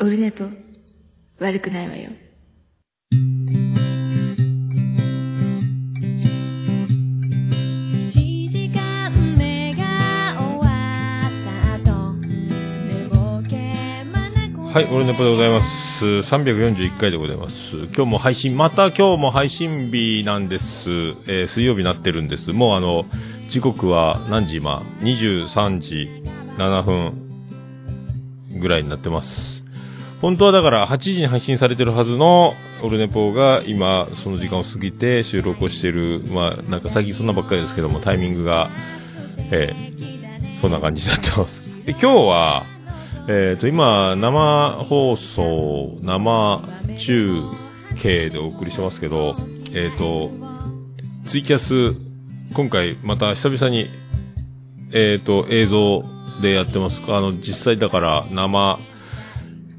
オルネポ悪くないわよ1時間目が終わった後寝ぼけまなこはい、オルネポでございます。341回でございます。今日も配信、また今日も配信日なんです。えー水曜日になってるんです。もうあの、時刻は何時今 ?23 時7分ぐらいになってます。本当はだから8時に配信されてるはずのオルネポが今その時間を過ぎて収録をしてる。まあなんか最近そんなばっかりですけどもタイミングが、えーそんな感じになってます。で、今日は、えっ、と、今、生放送、生中継でお送りしてますけど、えっ、と、ツイキャス、今回また久々に、えっ、と、映像でやってます。あの、実際だから生、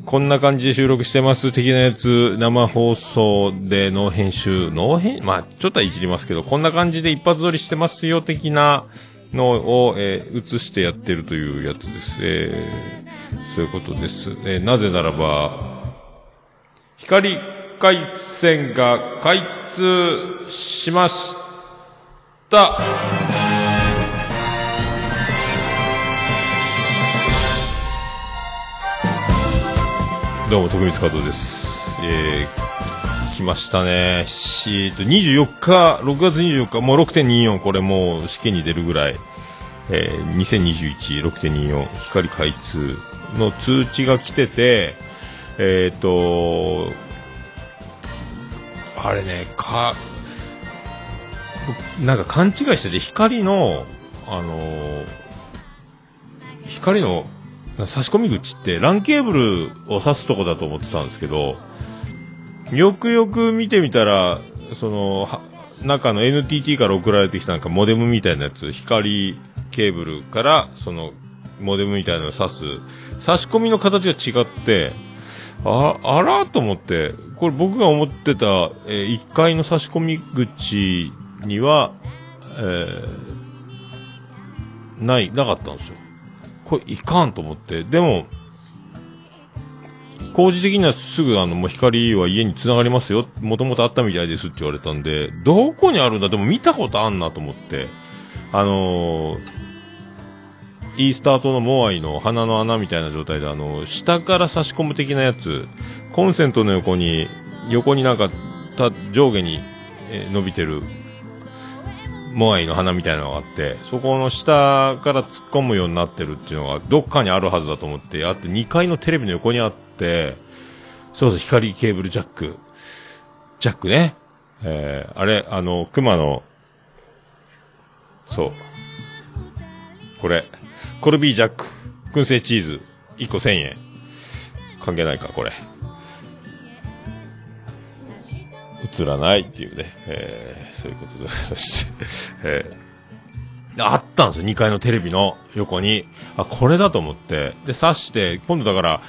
こんな感じで収録してます的なやつ、生放送での編集、の編、まあ、ちょっとはいじりますけど、こんな感じで一発撮りしてますよ的なのを、えー映してやってるというやつです。えーそういうことです。えーなぜならば、光回線が開通しました。どうも、徳光加藤です。えー、来ましたね。しえーと、24日、6月24日、もう6.24、これもう試験に出るぐらい、えー、2021、6.24、光開通の通知が来てて、えっ、と、あれね、か、なんか勘違いしてて、光の、あのー光の差し込み口って LAN ケーブルを挿すとこだと思ってたんですけど、よくよく見てみたら、その、中の NTT から送られてきたなんかモデムみたいなやつ、光ケーブルから、その、モデムみたいなのを挿す、差し込みの形が違って、あ、あらと思って、これ僕が思ってた、え1階の差し込み口には、えーない、なかったんですよ。これいかんと思って。でも、工事的にはすぐあの、もう光は家に繋がりますよ。もともとあったみたいですって言われたんで、どこにあるんだ？でも見たことあんなと思って。あのー、イースター島のモアイの鼻の穴みたいな状態で、あの、下から差し込む的なやつ、コンセントの横に、横になんか、た、上下に、え伸びてる、モアイの花みたいなのがあって、そこの下から突っ込むようになってるっていうのが、どっかにあるはずだと思って、あって2階のテレビの横にあって、そうそう、光ケーブルジャック。ジャックね。えー、あれ、あの、熊の、そう。これ、コルビージャック、燻製チーズ、1個1000円。関係ないか、これ。映らないっていうね、え、そういうことでございまして、えー、あったんですよ、2階のテレビの横に。あ、これだと思って。で、刺して、今度だから、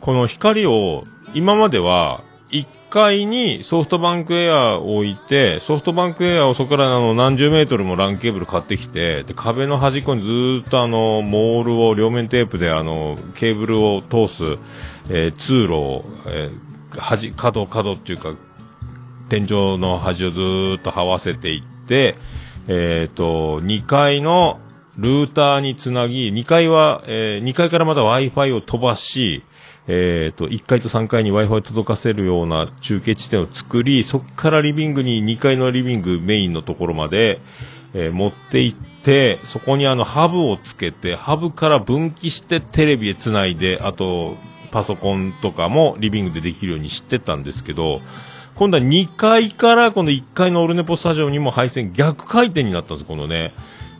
この光を、今までは、1階にソフトバンクエアを置いて、ソフトバンクエアをそこからあの何十メートルもランケーブル買ってきて、で、壁の端っこにずっとあの、モールを両面テープであの、ケーブルを通す、えー通路を、えー端、角、角っていうか、天井の端をずーっと這わせていって、えっ、と、2階のルーターにつなぎ、2階は、え2階からまた Wi-Fi を飛ばし、えっ、と、1階と3階に Wi-Fi を届かせるような中継地点を作り、そこからリビングに、2階のリビングメインのところまで、えー持って行って、そこにあのハブをつけて、ハブから分岐してテレビへつないで、あと、パソコンとかもリビングでできるようにしてたんですけど、今度は2階からこの1階のオルネポスタジオにも配線逆回転になったんです、このね。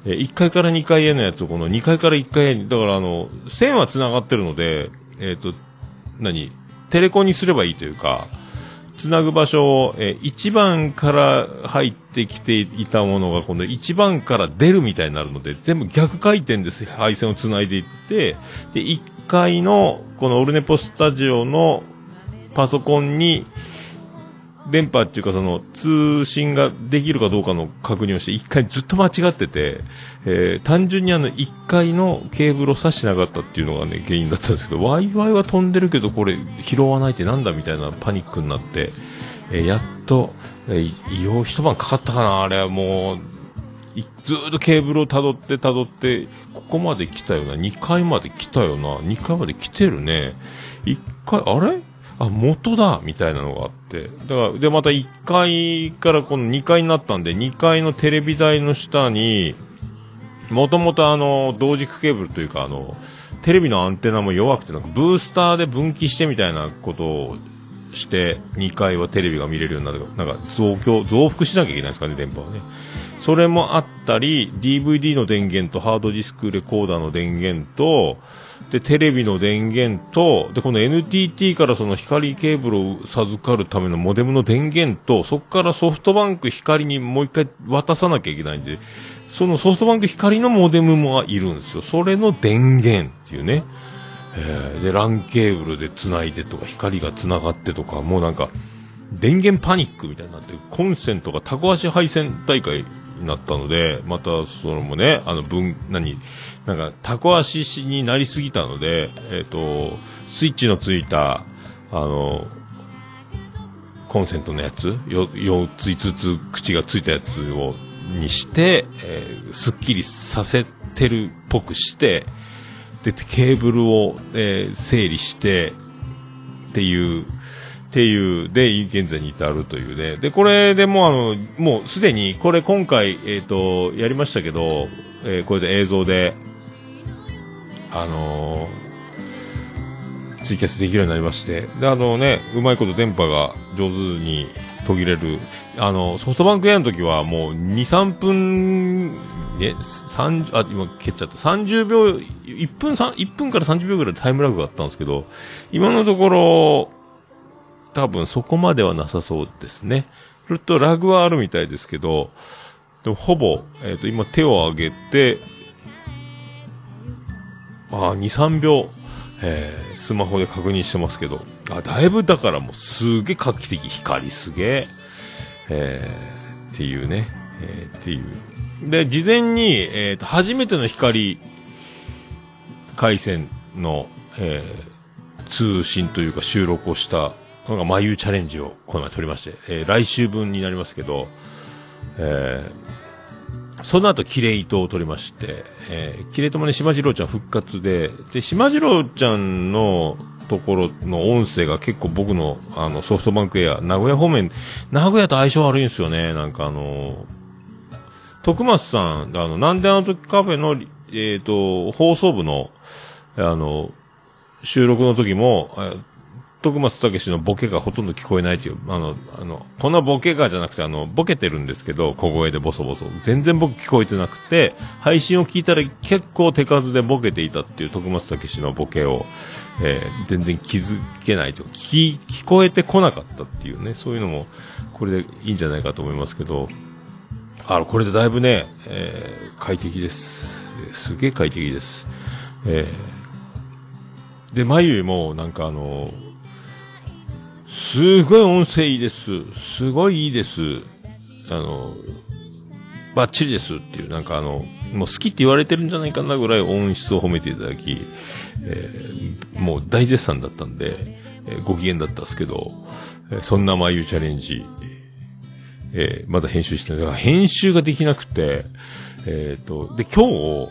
え1階から2階へのやつをこの2階から1階へに、だからあの、線は繋がってるので、えっ、と、何テレコにすればいいというか、つなぐ場所を、えー1番から入ってきていたものが今度1番から出るみたいになるので、全部逆回転です。配線をつないでいって、で、1階のこのオルネポスタジオのパソコンに電波っていうかその通信ができるかどうかの確認をして一回ずっと間違ってて、えー、単純にあの一階のケーブルを挿してなかったっていうのがね原因だったんですけど Wi-Fi は飛んでるけどこれ拾わないってなんだみたいなパニックになって、えーやっと、えー、よう一晩かかったかなあれはもうずっとケーブルを辿って辿って、ここまで来たよな、2階まで来たよな、2階まで来てるね。1階、あれ？あ、元だみたいなのがあって。だから、で、また1階からこの2階になったんで、2階のテレビ台の下に、もともとあの、同軸ケーブルというか、あの、テレビのアンテナも弱くて、なんかブースターで分岐してみたいなことをして、2階はテレビが見れるようになる。なんか増強、増幅しなきゃいけないですかね、電波はね。それもあったり、DVD の電源とハードディスクレコーダーの電源と、で、テレビの電源と、で、この NTT からその光ケーブルを授かるためのモデムの電源と、そこからソフトバンク光にもう一回渡さなきゃいけないんで、そのソフトバンク光のモデムもいるんですよ。それの電源っていうね。えーで、LAN ケーブルで繋いでとか、光が繋がってとか、もうなんか、電源パニックみたいになって、コンセントがタコ足配線大会になったので、また、そのもね、あの、分、何、なんか、タコ足になりすぎたので、えっ、と、スイッチのついた、あの、コンセントのやつ、よ、4つ5つ口がついたやつを、にして、えーすっきりさせてるっぽくして、で、ケーブルを、えー整理して、っていう、っていう、で、現在に至るというね。で、これでもうあの、もうすでに、これ今回、えっ、と、やりましたけど、えーこれで映像で、あのーツイキャスできるようになりまして、で、あのね、うまいこと電波が上手に途切れる、あの、ソフトバンクエアの時はもう2、3分、ね、30、あ、今蹴っちゃった。30秒、1分、1分から30秒ぐらいタイムラグがあったんですけど、今のところ、多分そこまではなさそうですね。ちょっとラグはあるみたいですけど、でもほぼ、えっ、と、今手を挙げて、まあ2、3秒、えースマホで確認してますけど、あ、だいぶだからもうすげえ画期的、光すげえ、えーっていうね、えーっていう。で、事前に、えっ、と、初めての光回線の、えー通信というか収録をしたのが、眉チャレンジをこの前撮りまして、えー来週分になりますけど、えーその後、キレイトを取りまして、えー、キレイトもね、島次郎ちゃん復活で、で、島次郎ちゃんのところの音声が結構僕の、あの、ソフトバンクエア、名古屋方面、名古屋と相性悪いんですよね、なんかあの徳松さん、あの、なんであの時カフェの、えっ、と、放送部の、あの、収録の時も、徳松武のボケがほとんど聞こえないっていう、あの、あの、こんなボケがじゃなくて、あの、ボケてるんですけど、小声でボソボソ。全然僕聞こえてなくて、配信を聞いたら結構手数でボケていたっていう徳松武のボケを、えー全然気づけないと、聞、聞こえてこなかったっていうね、そういうのも、これでいいんじゃないかと思いますけど、あの、これでだいぶね、えー快適です。すげえ快適です。えーで、眉も、なんかあの、すごい音声いいです。すごいいいです。あの、バッチリですっていう、なんかあの、もう好きって言われてるんじゃないかなぐらい音質を褒めていただき、えーもう大絶賛だったんで、えーご機嫌だったんですけど、えーそんな眉チャレンジ、えまだ編集してない。だから編集ができなくて、えっ、と、で、今日、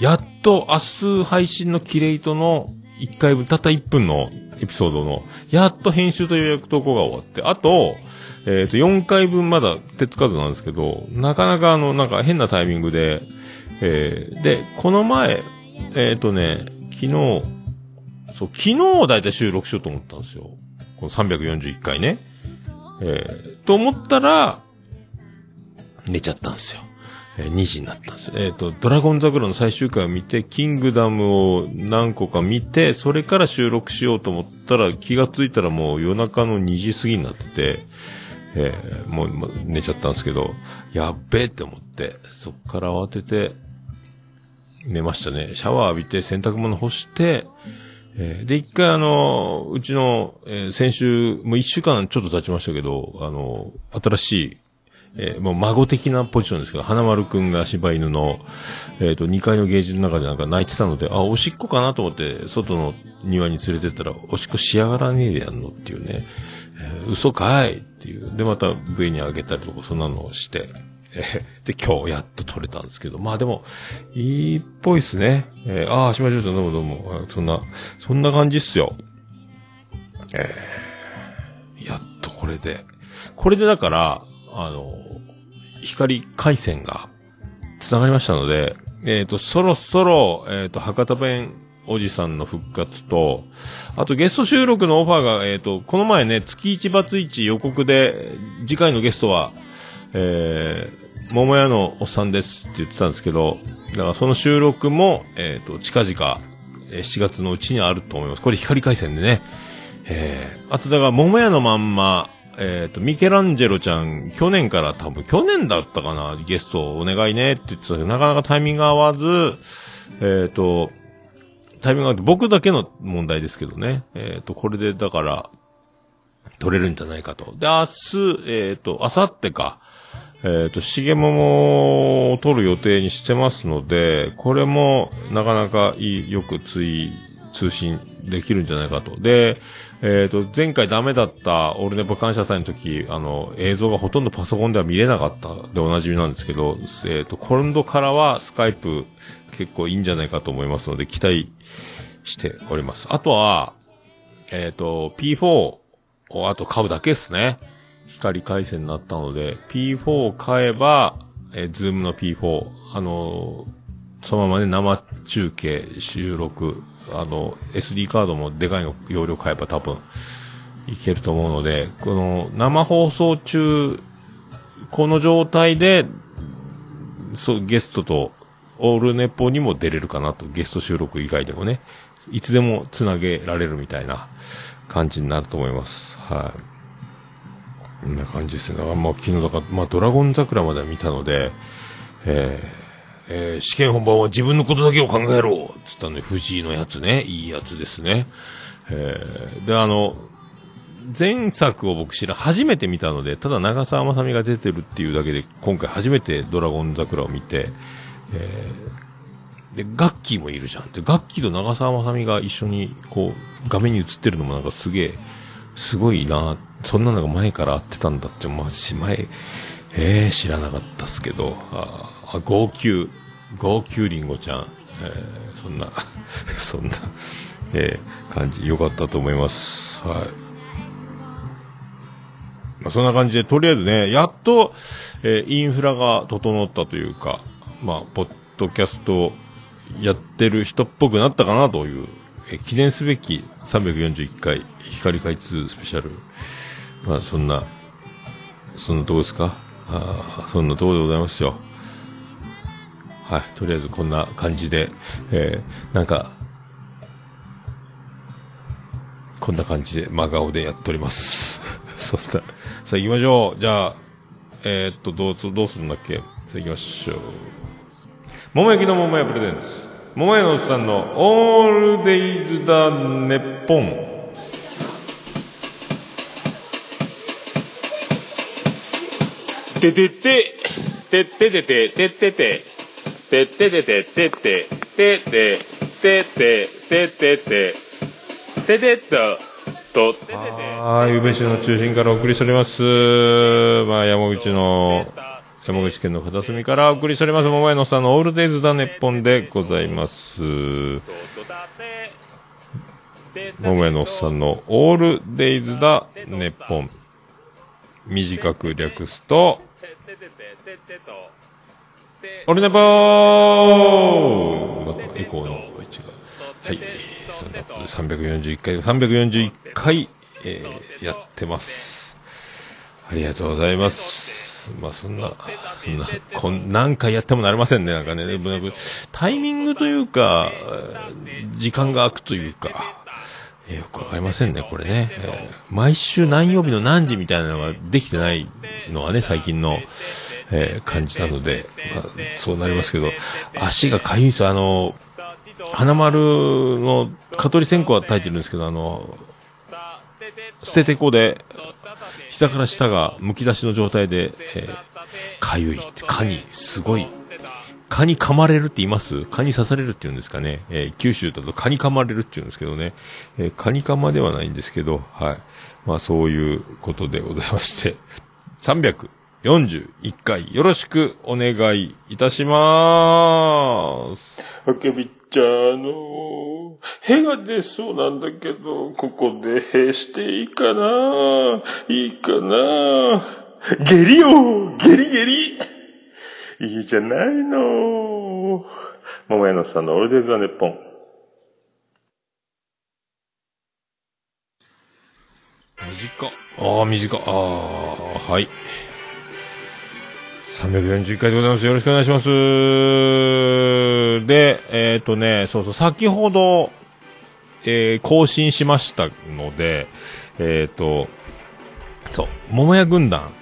やっと明日配信のキレイトの1回分、たった1分のエピソードの、やっと編集と予約投稿が終わって、あと、えっ、と、4回分まだ手つかずなんですけど、なかなかあの、なんか変なタイミングで、えーで、この前、えっ、とね、昨日、そう、昨日だいたい収録しようと思ったんですよ。この341回ね。えーと思ったら、寝ちゃったんですよ。えー2時になったんです。えっ、と、ドラゴン桜の最終回を見て、キングダムを何個か見て、それから収録しようと思ったら、気がついたらもう夜中の2時過ぎになってて、えーもうもう寝ちゃったんですけど、やっべえって思って、そっから慌てて、寝ましたね。シャワー浴びて洗濯物干して、えーで、一回あの、うちの、えー先週、もう一週間ちょっと経ちましたけど、あの、新しい、えーもう孫的なポジションですけど、花丸くんが柴犬の、えっ、と、2階のゲージの中でなんか泣いてたので、あ、おしっこかなと思って、外の庭に連れてったら、おしっこしやがらねえでやんのっていうね、えー嘘かいっていう。で、また上に上げたりとか、そんなのをして、えーで、今日やっと撮れたんですけど、まあでも、いいっぽいっすね。えーああ、しましょうどうもどうも。そんな、そんな感じっすよ。えーやっとこれで。これでだから、あの、光回線が繋がりましたので、えっ、と、そろそろ、えっ、と、博多弁おじさんの復活と、あとゲスト収録のオファーが、えっ、と、この前ね、月一バツイチ予告で、次回のゲストは、えー、桃屋のおっさんですって言ってたんですけど、だからその収録も、えっ、と、近々、7月のうちにあると思います。これ光回線でね。えー、あとだから、桃屋のまんま、えっ、と、ミケランジェロちゃん、去年から多分、去年だったかな、ゲストお願いねって言ってたけど、なかなかタイミング合わず、えっ、と、タイミング合って、僕だけの問題ですけどね。えっ、と、これで、だから、取れるんじゃないかと。で、明日、えっ、と、明後日か。えっ、と、しげももを取る予定にしてますので、これも、なかなかいい、よくつい、通信できるんじゃないかと。で、えっ、と、前回ダメだったオールネポ感謝祭の時、あの、映像がほとんどパソコンでは見れなかったでおなじみなんですけど、えっ、と、今度からはスカイプ結構いいんじゃないかと思いますので、期待しております。あとは、えっ、と、P4 をあと買うだけですね。光回線になったので、P4 を買えば、えー、ズームの P4、あのーそのままね、生中継、収録、あの、SD カードもでかいの容量買えば多分、いけると思うので、この、生放送中、この状態で、そう、ゲストと、オールネポにも出れるかなと、ゲスト収録以外でもね、いつでもつなげられるみたいな感じになると思います。はい。こんな感じですね。だからまあ昨日だから、まあドラゴン桜までは見たので、えーえー試験本番は自分のことだけを考えろつったのに、藤井のやつね、いいやつですね。えーで、あの、前作を僕知ら、初めて見たので、ただ長澤まさみが出てるっていうだけで、今回初めてドラゴン桜を見て、えーで、ガッキーもいるじゃん。で、ガッキーと長澤まさみが一緒に、こう、画面に映ってるのもなんかすげえ、すごいなそんなのが前からあってたんだって、まあ、し前、えー、知らなかったっすけど、ああ、号泣、号泣りんごちゃん、えー、そんな、そんな、えー、感じ、よかったと思います。はい。まあ、そんな感じで、とりあえずね、やっと、えーインフラが整ったというか、まあ、ポッドキャストやってる人っぽくなったかなという、えー記念すべき341回光開通スペシャル。まあ、そんな、そんなとこですか？あそんなところでございますよ。はい。とりあえずこんな感じで、えーなんか、こんな感じで真顔でやっております。そんな、さあ行きましょう。じゃあ、えーっと、どうす、どうするんだっけ？さあ行きましょう。桃焼きの桃屋プレゼンツ。桃屋のおっさんのオールデイズだネッポン。ててて、てててて、ててて、てててて、てて、てて、てて、ててて、ててと、と、はい、宇部市の中心からお送りしております。まあ、山口の、山口県の片隅からお送りしております、桃屋のさんのオールデイズだネッポンでございます。桃屋のさんのオールデイズだネッポン。短く略すと、オルネポーなんかエコーの位置が。はい。そんなことで341回、341回、えーやってます。ありがとうございます。まあそんな、そんな、こん何回やってもなりませんね、なんかね。タイミングというか、時間が空くというか、えーよくわかりませんね、これね。えー毎週何曜日の何時みたいなのができてないのはね、最近の、えー感じなので、まあ、そうなりますけど、足がかゆいですよ。あの、花丸の蚊取り線香は炊いてるんですけど、あの、捨ててこで、膝から下が剥き出しの状態で、えー、かゆいって、蚊に、すごい、蚊に噛まれるって言います？蚊に刺されるって言うんですかね。えー九州だと蚊に噛まれるって言うんですけどね。えー、蚊に噛まではないんですけど、はい。まあそういうことでございまして、341回よろしくお願いいたしまーす。あけびちゃん、あの、へが出そうなんだけど、ここでへしていいかな？いいかな？下痢よ下痢下痢いいじゃないの。桃屋のさんのオールデイズ・ザ・ネッポン。短っ。ああ、短っ。ああ、はい。341回でございます。よろしくお願いします。で、えっ、とね、そうそう、先ほど、えー更新しましたので、えっ、と、そう、桃屋軍団。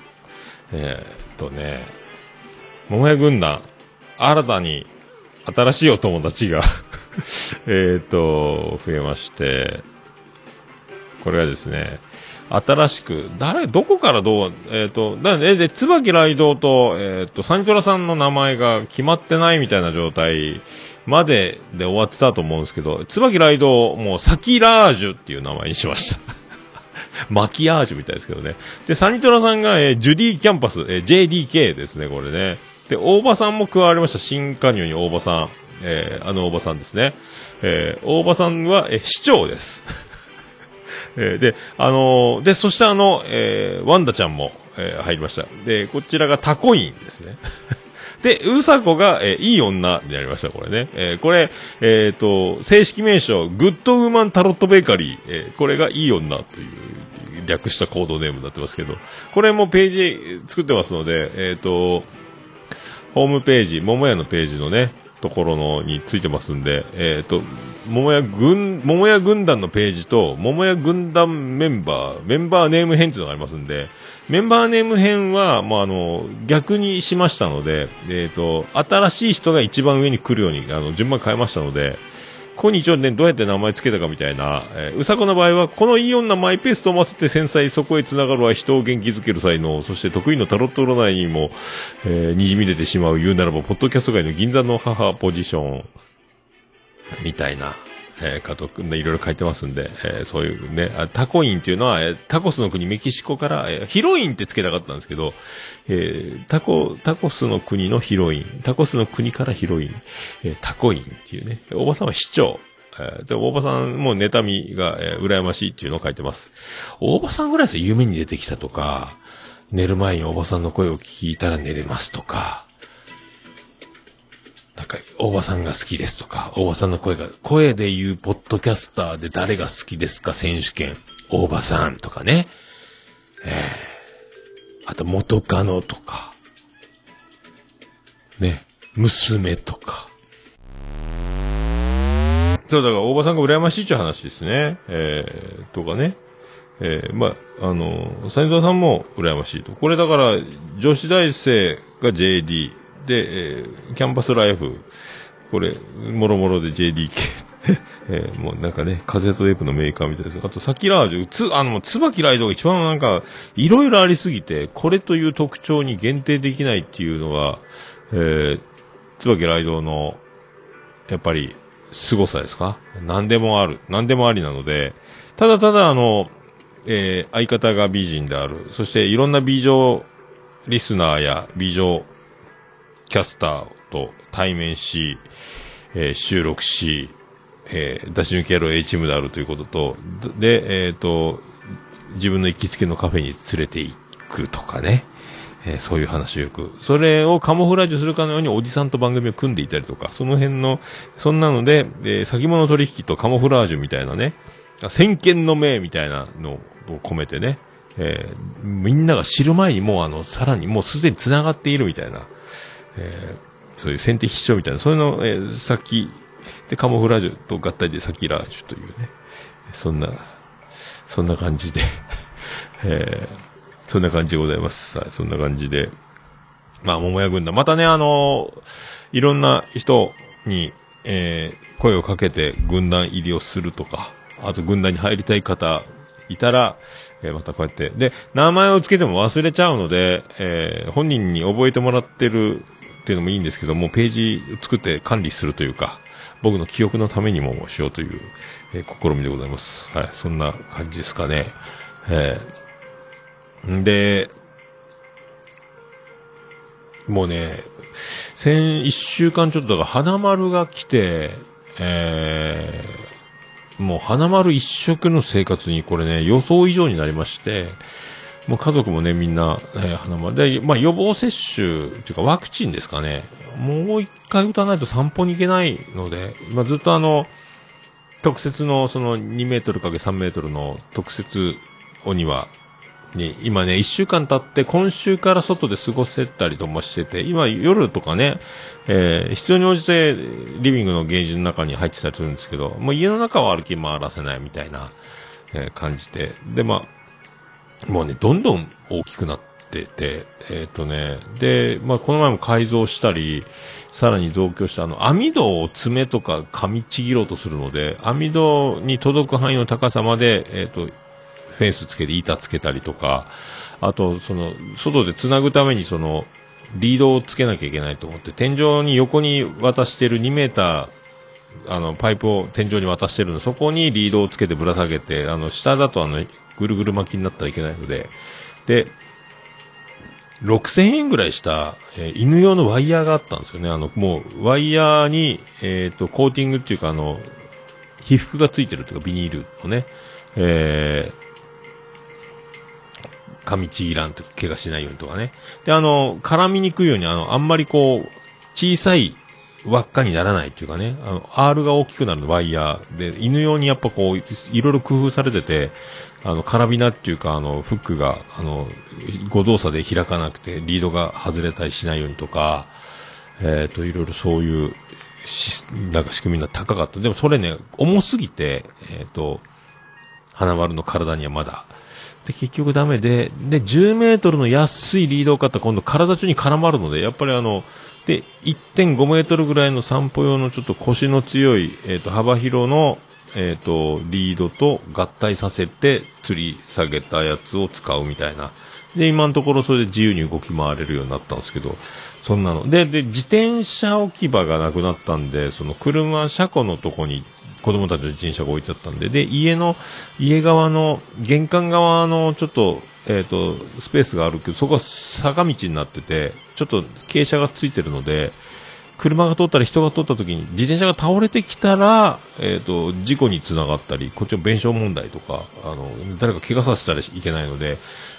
えっ、とね、桃屋軍団、新たに新しいお友達が えっと、増えまして、これがですね、新しく、誰、どこからどう、えっ、と、だえで、椿雷道と、えっ、と、サニトラさんの名前が決まってないみたいな状態までで終わってたと思うんですけど、椿雷道、もう、サキラージュっていう名前にしました。マキアージュみたいですけどね。で、サニトラさんが、えージュディキャンパス、えー JDK ですね、これね。で、大場さんも加わりました。新加入に大場さん。えーあの大場さんですね。えー大場さんは、えー市長です。えーで、あのーで、そしてあの、えーワンダちゃんも、えー入りました。で、こちらがタコインですね。で、うさこが、えーいい女になりました、これね。えーこれ、えっ、と、正式名称、グッドウーマンタロットベーカリー、えーこれがいい女という、略したコードネームになってますけど、これもページ作ってますので、えっ、と、ホームページ、桃屋のページのね、ところのについてますんで、えっ、と、桃屋軍、桃屋軍団のページと、桃屋軍団メンバー、メンバーネーム編っていうのがありますんで、メンバーネーム編は、まあ、あの、逆にしましたので、えっ、と、新しい人が一番上に来るように、あの、順番変えましたので、ここに一応ね、どうやって名前つけたかみたいな、えーうさこの場合は、このいい女マイペースと思わせて繊細、そこへ繋がるは人を元気づける才能、そして得意のタロット占いにも、えー、滲み出てしまう言うならば、ポッドキャスト界の銀座の母ポジション、みたいな、えー、かと、ねいろいろ書いてますんで、えーそういうね、タコインっていうのは、えータコスの国メキシコから、えーヒロインってつけたかったんですけど、えータコ、タコスの国のヒロイン、タコスの国からヒロイン、えータコインっていうね、おばさんは市長、えーで、大場さんも妬みが、えー羨ましいっていうのを書いてます。大場さんぐらいですよ、夢に出てきたとか、寝る前に大場さんの声を聞いたら寝れますとか、なんか、大場さんが好きですとか、大場さんの声が、声で言うポッドキャスターで誰が好きですか選手権、大場さんとかね。えー、あと元カノとか、ね、娘とか。そう、だから大場さんが羨ましいっていう話ですね。えー、とかね。えー、まあ、あの、サニトさんも羨ましいと。これだから、女子大生が JD で、えーキャンパスライフ、これ、もろもろで JDK。えーもうなんかね、カセットテープのメーカーみたいです。あと、サキラージュ、つ、あの、ツバキライドが一番なんか、いろいろありすぎて、これという特徴に限定できないっていうのが、えー、ツバキライドの、やっぱり、凄さですか？何でもある。何でもありなので、ただただあの、えー相方が美人である。そしていろんな美女リスナーや美女キャスターと対面し、えー収録し、えー出し抜き野郎 A チームであるということと、で、えっ、と、自分の行きつけのカフェに連れて行くとかね。えーそういう話をよく。それをカモフラージュするかのようにおじさんと番組を組んでいたりとか、その辺の、そんなので、えー先物取引とカモフラージュみたいなね、先見の明みたいなのを込めてね、えーみんなが知る前にもうあの、さらにもうすでに繋がっているみたいな、えーそういう先手必勝みたいな、そういうの、えー先、で、カモフラージュと合体で先ラージュというね、そんな、そんな感じで、えーそんな感じでございます。はい、そんな感じで。まあ、桃屋軍団。またね、あのいろんな人に、えー声をかけて軍団入りをするとか、あと軍団に入りたい方いたら、えーまたこうやって。で、名前をつけても忘れちゃうので、えー本人に覚えてもらってるっていうのもいいんですけども、ページ作って管理するというか、僕の記憶のためにもしようという、えー試みでございます。はい、そんな感じですかね。えーんで、もうね、先一週間ちょっとだから花丸が来て、えー、もう花丸一色の生活にこれね、予想以上になりまして、もう家族もね、みんな、えー花丸で、まあ予防接種、っていうかワクチンですかね。もう一回打たないと散歩に行けないので、まあずっとあの、特設のその2メートルかけ3メートルの特設お庭に、今ね、1週間経って今週から外で過ごせたりともしてて、今夜とかね、えー必要に応じてリビングのゲージの中に入ってたりするんですけど、もう家の中は歩き回らせないみたいな、えー感じで、で、まあ、もうね、どんどん大きくなってて、えっ、とね、で、まあ、この前も改造したり、さらに増強した、あの、網戸を爪とか噛みちぎろうとするので、網戸に届く範囲の高さまで、えっ、と、フェンスつけて板つけたりとか、あと、その、外で繋ぐためにその、リードをつけなきゃいけないと思って、天井に横に渡してる2メーター、あの、パイプを天井に渡してるの、そこにリードをつけてぶら下げて、あの、下だとあの、ぐるぐる巻きになったらいけないので、で、6000円ぐらいした、えー犬用のワイヤーがあったんですよね。あの、もう、ワイヤーに、えっ、と、コーティングっていうか、あの、被覆がついてるというか、ビニールをね、えー、噛みちぎらんとか、怪我しないようにとかね。で、あの、絡みにくいように、あの、あんまりこう、小さい輪っかにならないっていうかね、あの、R が大きくなるワイヤーで、犬用にやっぱこう、いろいろ工夫されてて、あの、カラビナっていうか、あの、フックが、あの、誤動作で開かなくて、リードが外れたりしないようにとか、えっ、と、いろいろそういう、し、なんか仕組みが高かった。でもそれね、重すぎて、えっ、と、花丸の体にはまだ。で、結局ダメで、で、10メートルの安いリードを買ったら今度体中に絡まるので、やっぱりあの、で、1.5メートルぐらいの散歩用のちょっと腰の強い、えっ、と、幅広の、えっ、と、リードと合体させて吊り下げたやつを使うみたいな。で、今のところそれで自由に動き回れるようになったんですけど、そんなの。で、で、自転車置き場がなくなったんで、その車車庫のとこに子供たちの自転車が置いてあったんで、で、家の、家側の、玄関側のちょっと、えっ、と、スペースがあるけど、そこは坂道になってて、ちょっと傾斜がついてるので、車が通ったり人が通った時に自転車が倒れてきたら、えっ、と、事故につながったり、こっちの弁償問題とか、あの、誰か怪我させたらいけないので、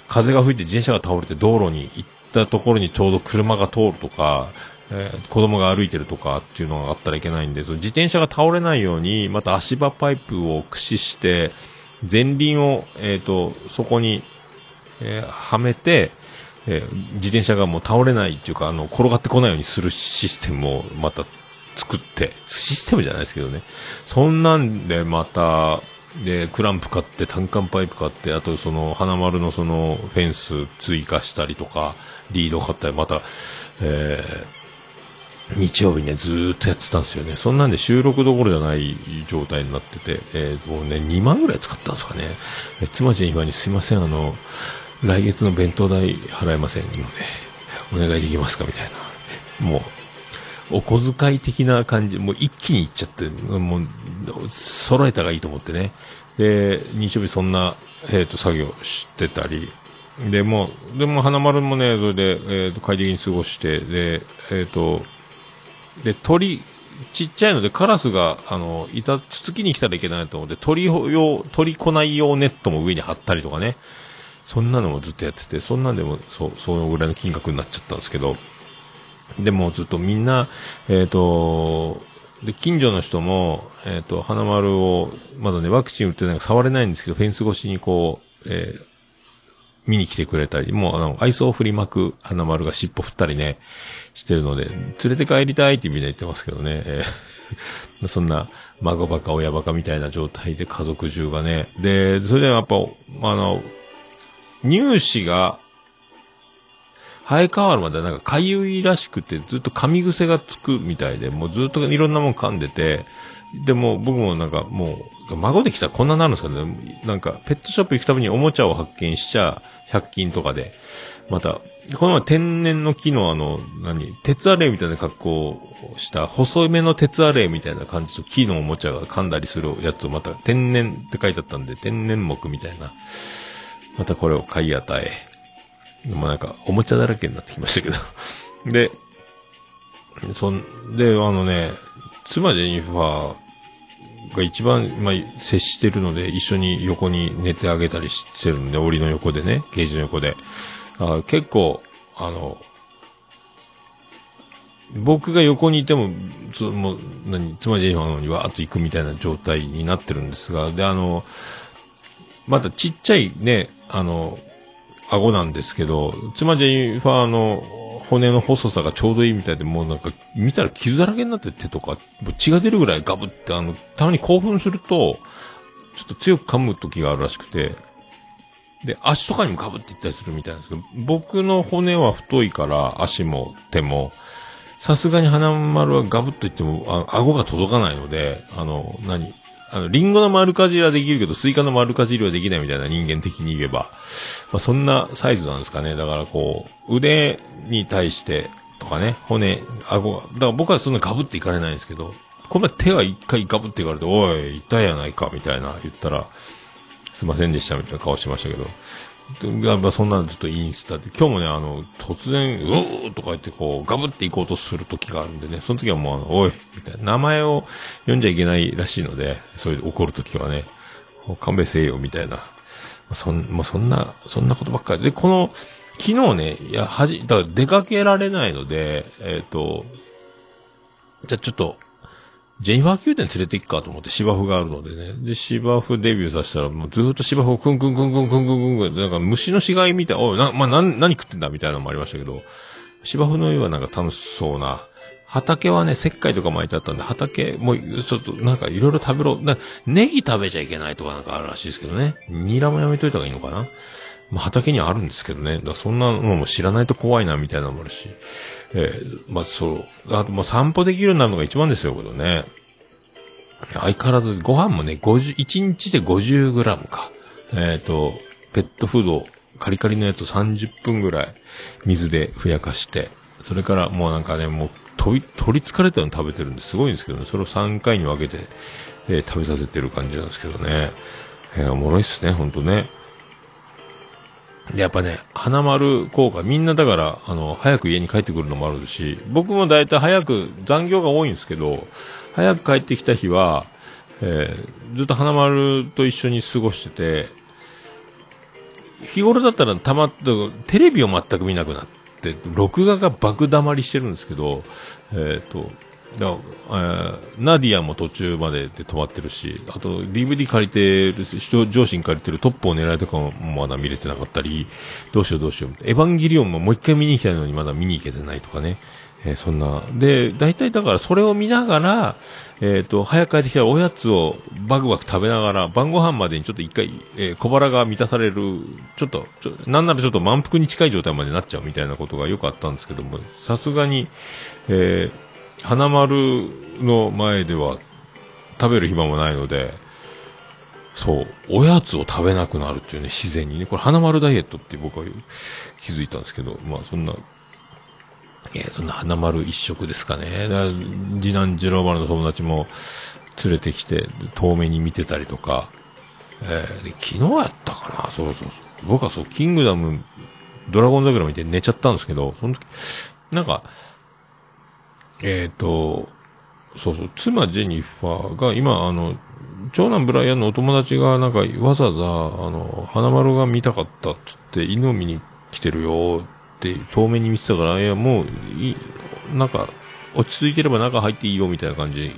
風が吹いて自転車が倒れて道路に行ったところにちょうど車が通るとか、えー子供が歩いてるとかっていうのがあったらいけないんで、その自転車が倒れないように、また足場パイプを駆使して、前輪を、えっ、と、そこに、えーはめて、えー自転車がもう倒れないっていうか、あの、転がってこないようにするシステムをまた作って、システムじゃないですけどね。そんなんでまた、で、クランプ買って、単管パイプ買って、あとその、花丸のその、フェンス追加したりとか、リード買ったり、また、えー日曜日ね、ずーっとやってたんですよね。そんなんで収録どころじゃない状態になってて、えーもうね、2万ぐらい使ったんですかね。え妻ちゃん今にすいません、あの、来月の弁当代払えませんので、お願いできますかみたいな。もう、お小遣い的な感じ、もう一気にいっちゃって、もう、揃えたがいいと思ってね。で、日曜日そんな、えっ、と、作業してたり、で、もう、でも、花丸もね、それで、えっ、と、快適に過ごして、で、えっ、と、で、鳥、ちっちゃいので、カラスが、あの、いた、つつきに来たらいけないと思って、鳥用、鳥来ない用ネットも上に貼ったりとかね。そんなのもずっとやってて、そんなんでも、そ、そのぐらいの金額になっちゃったんですけど、でもずっとみんな、えっ、と、で、近所の人も、えっ、と、花丸を、まだね、ワクチン打ってないか触れないんですけど、フェンス越しにこう、えー見に来てくれたり、もうあの、愛想を振りまく花丸が尻尾振ったりね、してるので、連れて帰りたいってみんな言ってますけどね、えー そんな、孫バカ親バカみたいな状態で家族中がね、で、それでやっぱ、あの、乳歯が、生え変わるまでなんかかゆいらしくて、ずっと噛み癖がつくみたいで、もうずっといろんなもん噛んでて、でも僕もなんかもう、孫できたらこんなになるんですかね。なんか、ペットショップ行くたびにおもちゃを発見しちゃ、100均とかで。また、この天然の木のあの、何、鉄アレイみたいな格好をした、細めの鉄アレイみたいな感じと木のおもちゃが噛んだりするやつをまた天然って書いてあったんで、天然木みたいな。またこれを買い与え。もうなんか、おもちゃだらけになってきましたけど。で、そん、で、あのね、妻ジェニファーが一番、まあ、接してるので、一緒に横に寝てあげたりしてるんで、檻の横でね、ゲージの横で。あ結構、あの、僕が横にいても、つ、もう、何、妻ジェニファーの方にわーっと行くみたいな状態になってるんですが、で、あの、またちっちゃいね、あの、顎なんですけど、妻ジェニファーの骨の細さがちょうどいいみたいで、もうなんか、見たら傷だらけになって手とか、血が出るぐらいガブって、あの、たまに興奮すると、ちょっと強く噛む時があるらしくて、で、足とかにもガブっていったりするみたいなんですけど、僕の骨は太いから足も手も、さすがに花丸はガブっといっても、あ顎が届かないので、あの、何？あの、リンゴの丸かじりはできるけど、スイカの丸かじりはできないみたいな人間的に言えば、まあ、そんなサイズなんですかね。だからこう、腕に対してとかね、骨、顎が、だから僕はそんなガブっていかれないんですけど、この手は一回ガブっていかれて、おい、痛いやないか、みたいな言ったら、すいませんでしたみたいな顔しましたけど、やっぱそんなのちょっとインスタで、今日もね、あの、突然、うーとか言ってこう、ガブって行こうとする時があるんでね、その時はもう、おいみたいな、名前を読んじゃいけないらしいので、そういう怒る時はね、勘弁せえよ、みたいな。そん、まあ、そんな、そんなことばっかり。で、この、昨日ね、いや、はじ、だから出かけられないので、えっ、と、じゃあちょっと、ジェニファー宮殿連れて行くかと思って芝生があるのでね。で、芝生デビューさせたら、もうずっと芝生をクンクンクンクンクンクンクンクン、なんか虫の死骸みたい、おい、な、まあ、な、何食ってんだみたいなのもありましたけど、芝生の上はなんか楽しそうな、畑はね、石灰とか巻いてあったんで、畑、もう、ちょっと、なんかいろいろ食べろ、な、ネギ食べちゃいけないとかなんかあるらしいですけどね。ニラもやめといた方がいいのかなまあ、畑にはあるんですけどね。だそんなのも知らないと怖いな、みたいなのもあるし。えー、まあ、そう。あと、もう散歩できるようになるのが一番ですよ、これね。相変わらず、ご飯もね、50、1日で 50g か。えっ、と、ペットフード、カリカリのやつを30分ぐらい、水でふやかして、それからもうなんかね、もう、取り、取り憑かれたように食べてるんですごいんですけどね、それを3回に分けて、えー食べさせてる感じなんですけどね。えーおもろいっすね、ほんとね。で、やっぱね、花丸効果、みんなだから、あの、早く家に帰ってくるのもあるし、僕もだいたい早く、残業が多いんですけど、早く帰ってきた日は、えーずっと花丸と一緒に過ごしてて、日頃だったらたまって、テレビを全く見なくなって、録画が爆溜りしてるんですけど、えっ、と、だえーナディアも途中までで止まってるし、あと DVD 借りてる、上司に借りてるトップを狙いとかもまだ見れてなかったり、どうしようどうしよう。エヴァンゲリオンももう一回見に行きたいのにまだ見に行けてないとかね。えーそんな。で、大体だからそれを見ながら、えっ、と、早く帰ってきたらおやつをバクバク食べながら、晩ご飯までにちょっと一回、えー小腹が満たされる、ちょっと、ちょなんならちょっと満腹に近い状態までなっちゃうみたいなことがよくあったんですけども、さすがに、えー花丸の前では食べる暇もないので、そう、おやつを食べなくなるっていうね、自然にね。これ花丸ダイエットって僕は気づいたんですけど、まあそんな、えーそんな花丸一食ですかね。だか次男次郎丸の友達も連れてきて、遠目に見てたりとか、えーで昨日やったかなそうそうそう。僕はそう、キングダム、ドラゴン桜見て寝ちゃったんですけど、その時、なんか、えっ、と、そうそう、妻ジェニファーが今、あの、長男ブライアンのお友達がなんかわざわざ、あの、花丸が見たかったっつって犬を見に来てるよって遠目に見てたから、いや、もう、い、なんか、落ち着いてれば中入っていいよみたいな感じ。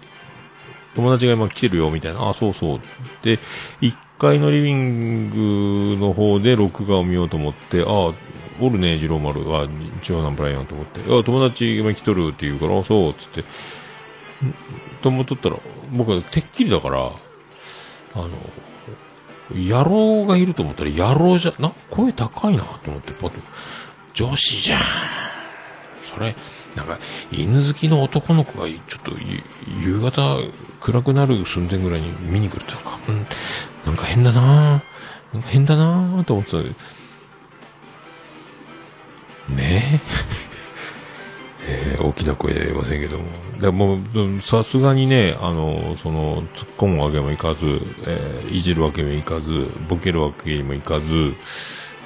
友達が今来てるよみたいな、あ、そうそう。で、1階のリビングの方で録画を見ようと思って、あ、おるね、次郎丸は、長男ブライアンと思って、いや、友達今来とるって言うから、そう、つって、と思っとったら、僕はてっきりだから、あの、野郎がいると思ったら野郎じゃ、な、声高いなと思って、パッと。女子じゃん。それ、なんか、犬好きの男の子が、ちょっと、夕方、暗くなる寸前ぐらいに見に来るとか、うん、なんか変だななんか変だなと思ってたね？え。ー、大きな声で言えませんけども。でも、さすがにね、あの、その、突っ込むわけもいかず、えー、いじるわけもいかず、ボケるわけにもいかず、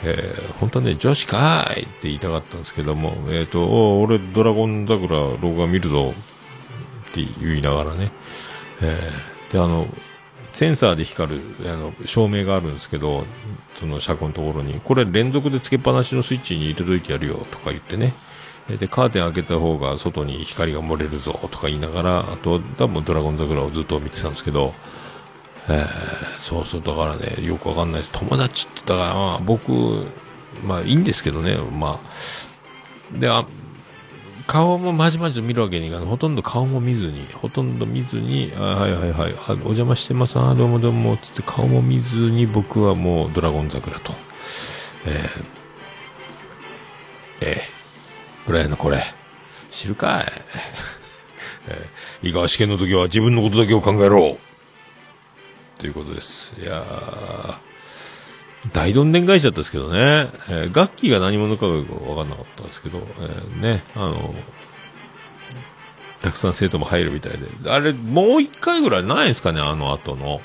えー、本当はね、女子かーいって言いたかったんですけども、えっ、ー、と、俺、ドラゴン桜、録画見るぞって言いながらね、えー、で、あの、センサーで光る、あの、照明があるんですけど、その車庫のところに、これ連続でつけっぱなしのスイッチに入れといてやるよとか言ってね、で、カーテン開けた方が外に光が漏れるぞとか言いながら、あと、多分ドラゴン桜をずっと見てたんですけど、えー、そうそう、だからね、よくわかんないです。友達って言ったから、まあ、僕、まあいいんですけどね、まあ。で、あ、顔もまじまじ見るわけにいかない。ほとんど顔も見ずに、ほとんど見ずに、あはいはいはい、お邪魔してます、あどうもどうも、つって顔も見ずに僕はもうドラゴン桜と。えー、えー、これのこれ、知るかい？えー、井川試験の時は自分のことだけを考えろ。ということです。いやー、大どんでん返しだったですけどね、えー、楽器が何者かがわかんなかったんですけど、えー、ね、あの、たくさん生徒も入るみたいで。あれ、もう一回ぐらいないですかね、あの後の。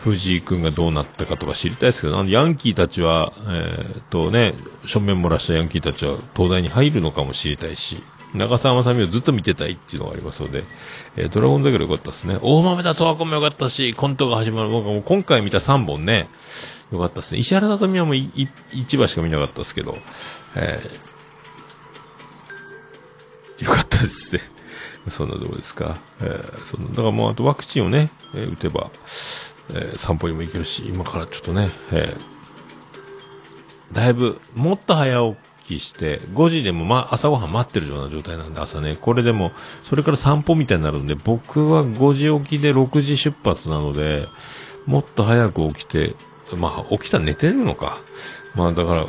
藤井君がどうなったかとか知りたいですけど、あの、ヤンキーたちは、えー、っとね、正面漏らしたヤンキーたちは東大に入るのかも知りたいし、長澤まさみをずっと見てたいっていうのがありますので、えー、ドラゴン桜良かったですね。大豆田十和子も良かったし、コントが始まる。僕はもう今回見た3本ね、良かったですね。石原さとみはもう1話しか見なかったですけど、えー、良かったですね。そんなとこですか。えー、その、だからもうあとワクチンをね、えー、打てば、えー、散歩にも行けるし、今からちょっとね、えー、だいぶ、もっと早起きして、5時でもま、朝ごはん待ってるような状態なんで、朝ね。これでも、それから散歩みたいになるんで、僕は5時起きで6時出発なので、もっと早く起きて、まあ、起きたら寝てるのか。まあ、だから、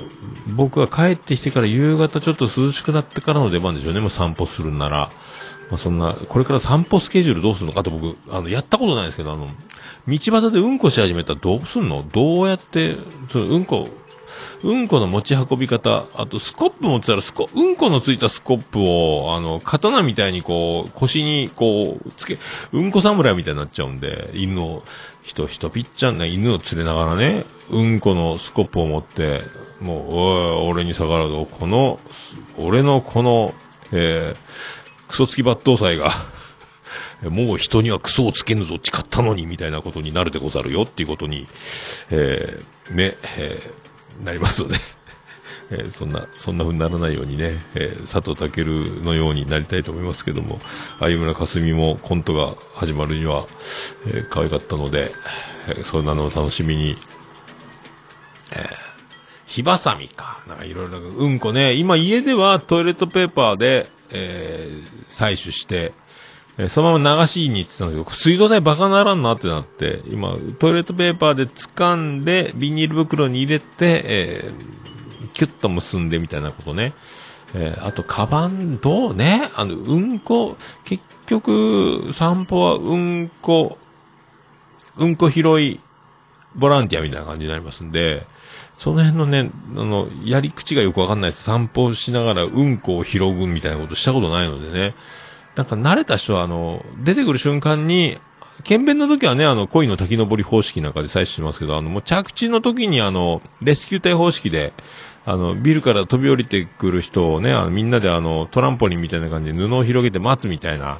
僕は帰ってきてから夕方ちょっと涼しくなってからの出番でしょうね。もう散歩するなら。まあ、そんな、これから散歩スケジュールどうするの？かと僕、あの、やったことないですけど、あの、道端でうんこし始めたらどうすんの？どうやって、そのうんこ、うんこの持ち運び方、あとスコップ持ってたらスコ、うんこのついたスコップを、あの、刀みたいにこう、腰にこう、つけ、うんこ侍みたいになっちゃうんで、犬を、人、人ぴっちゃんな犬を連れながらね、うんこのスコップを持って、もう、おい、俺に逆らうと、この、俺のこの、えー、クソ付き抜刀斎が もう人にはクソをつけぬぞ、誓ったのに、みたいなことになるでござるよ。っていうことに、えー、ね、えーなりますので えー、そんな、そんな風にならないようにね、えー、佐藤健のようになりたいと思いますけども、有村架純もコントが始まるには、えー、可愛かったので、えー、そんなのを楽しみに、えー、火ばさみか。なんかいろいろ、うんこね、今家ではトイレットペーパーで、えー、採取して、えー、そのまま流しに行ってたんですけど、水道代バカならんなってなって、今、トイレットペーパーで掴んで、ビニール袋に入れて、えー、キュッと結んでみたいなことね。えー、あと、カバン、どうね？あの、うんこ、結局、散歩はうんこ、うんこ拾い、ボランティアみたいな感じになりますんで、その辺のね、あの、やり口がよくわかんないです。散歩しながらうんこを拾うみたいなことしたことないのでね。なんか慣れた人は、あの、出てくる瞬間に、検便の時はね、あの、恋の滝登り方式なんかで採取しますけど、あの、もう着地の時にあの、レスキュー隊方式で、あの、ビルから飛び降りてくる人をね、あの、みんなであの、トランポリンみたいな感じで布を広げて待つみたいな、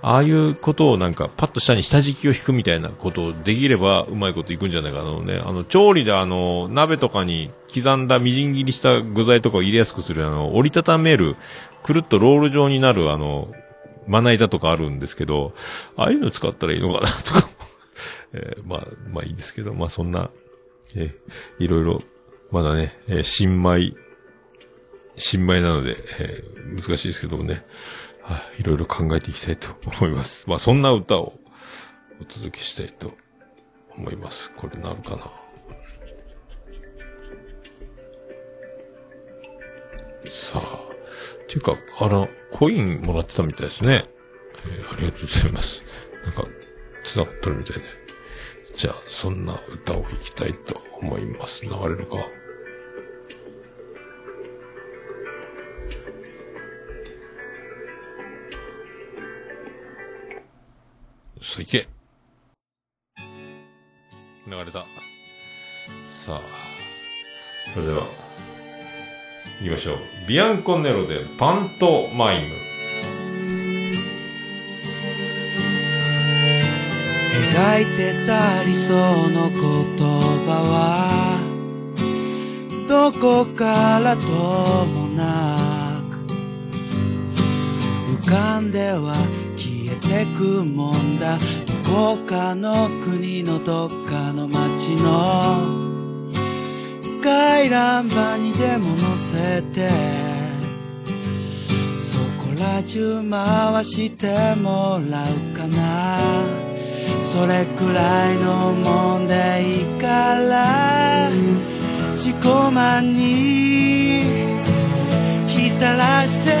ああいうことをなんか、パッと下に下敷きを引くみたいなことをできれば、うまいこといくんじゃないかなのね。あの、調理であの、鍋とかに刻んだみじん切りした具材とかを入れやすくするあの、折りたためる、くるっとロール状になるあの、まな板とかあるんですけど、ああいうの使ったらいいのかなとか えー、まあ、まあいいですけど、まあそんな、えー、いろいろ、まだね、えー、新米、新米なので、えー、難しいですけどもね、はい、いろいろ考えていきたいと思います。まあそんな歌をお届けしたいと思います。これなるかなさあ。ていうか、あの、コインもらってたみたいですね。えーありがとうございます。なんか、繋がっとるみたいで。じゃあ、そんな歌を弾きたいと思います。流れるか。さあ、行け。流れた。さあ、それでは、行きましょう。ビアンコネロでパントマイム。描いてた理想の言葉はどこからともなく浮かんでは消えてくもんだどこかの国のどっかの街の回覧板にでも載せてそこら中回してもらうかな。それくらいのもんでいいから自己満に浸らして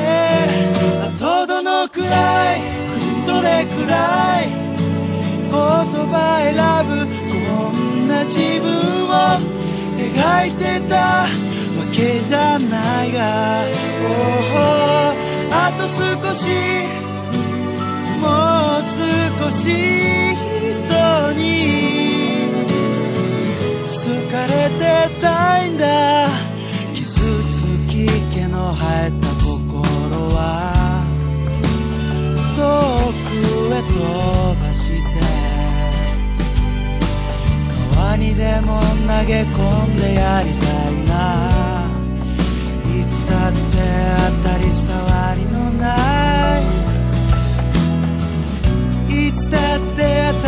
あとどのくらいどれくらい言葉選ぶこんな自分を描いてたわけじゃないがおおあと少しもう少し人に好かれてたいんだ。傷つき毛の生えた心は遠くへ飛ばにでも投げ込んでやりたいな。いつだって当たり障りのない。いつだって当たり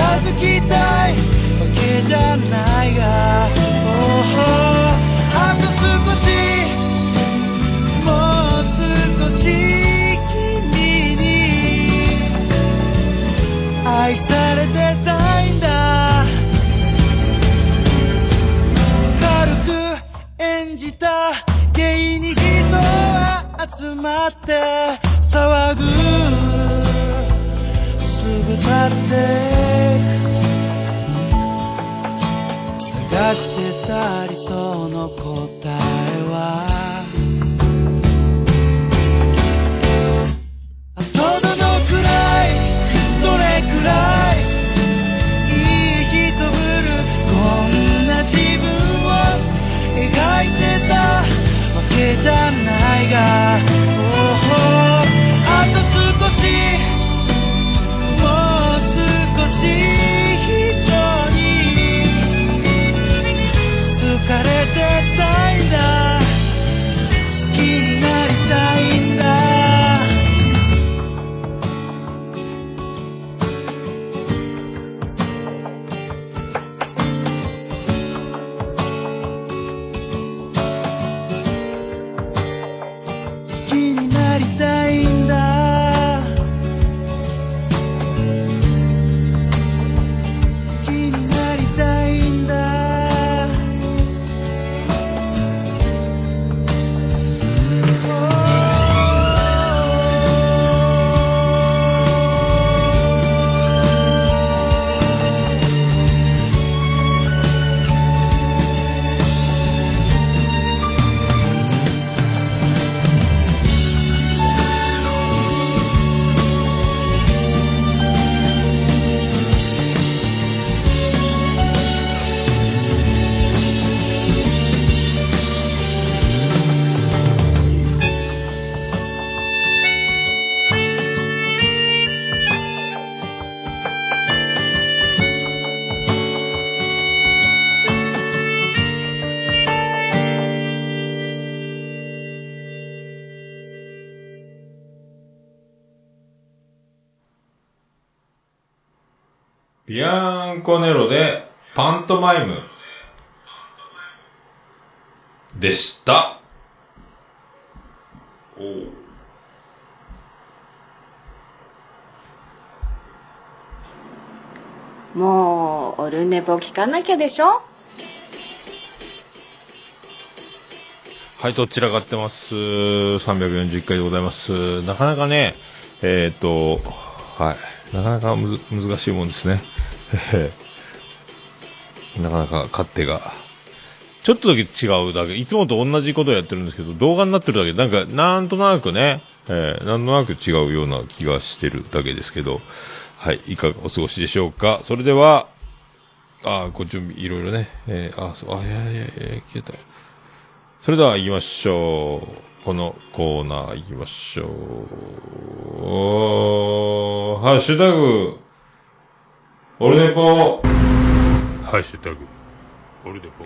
づきたいわけじゃないが。おおあと少し。もう少し君に。愛されてたいんだ。軽く演じた。芸に人は集まって騒ぐ。すぐ去って探してた理想の答えはもうオルネポ聞かなきゃでしょはい、どちらがってます。341回でございます。なかなかね、えっ、と、はい、なかなかむず難しいもんですね。なかなか勝手が。ちょっとだけ違うだけ、いつもと同じことをやってるんですけど、動画になってるだけ、なんか、なんとなくね、えーなんとなく違うような気がしてるだけですけど、はい、いかがお過ごしでしょうか。それでは、あーご準備、いろいろね、えーあー、そう、あ、いやいやいや、消えた。それでは行きましょう。このコーナー行きましょう。ハッシュタグ、オルネポ。ハッシュタグ、オルネポ。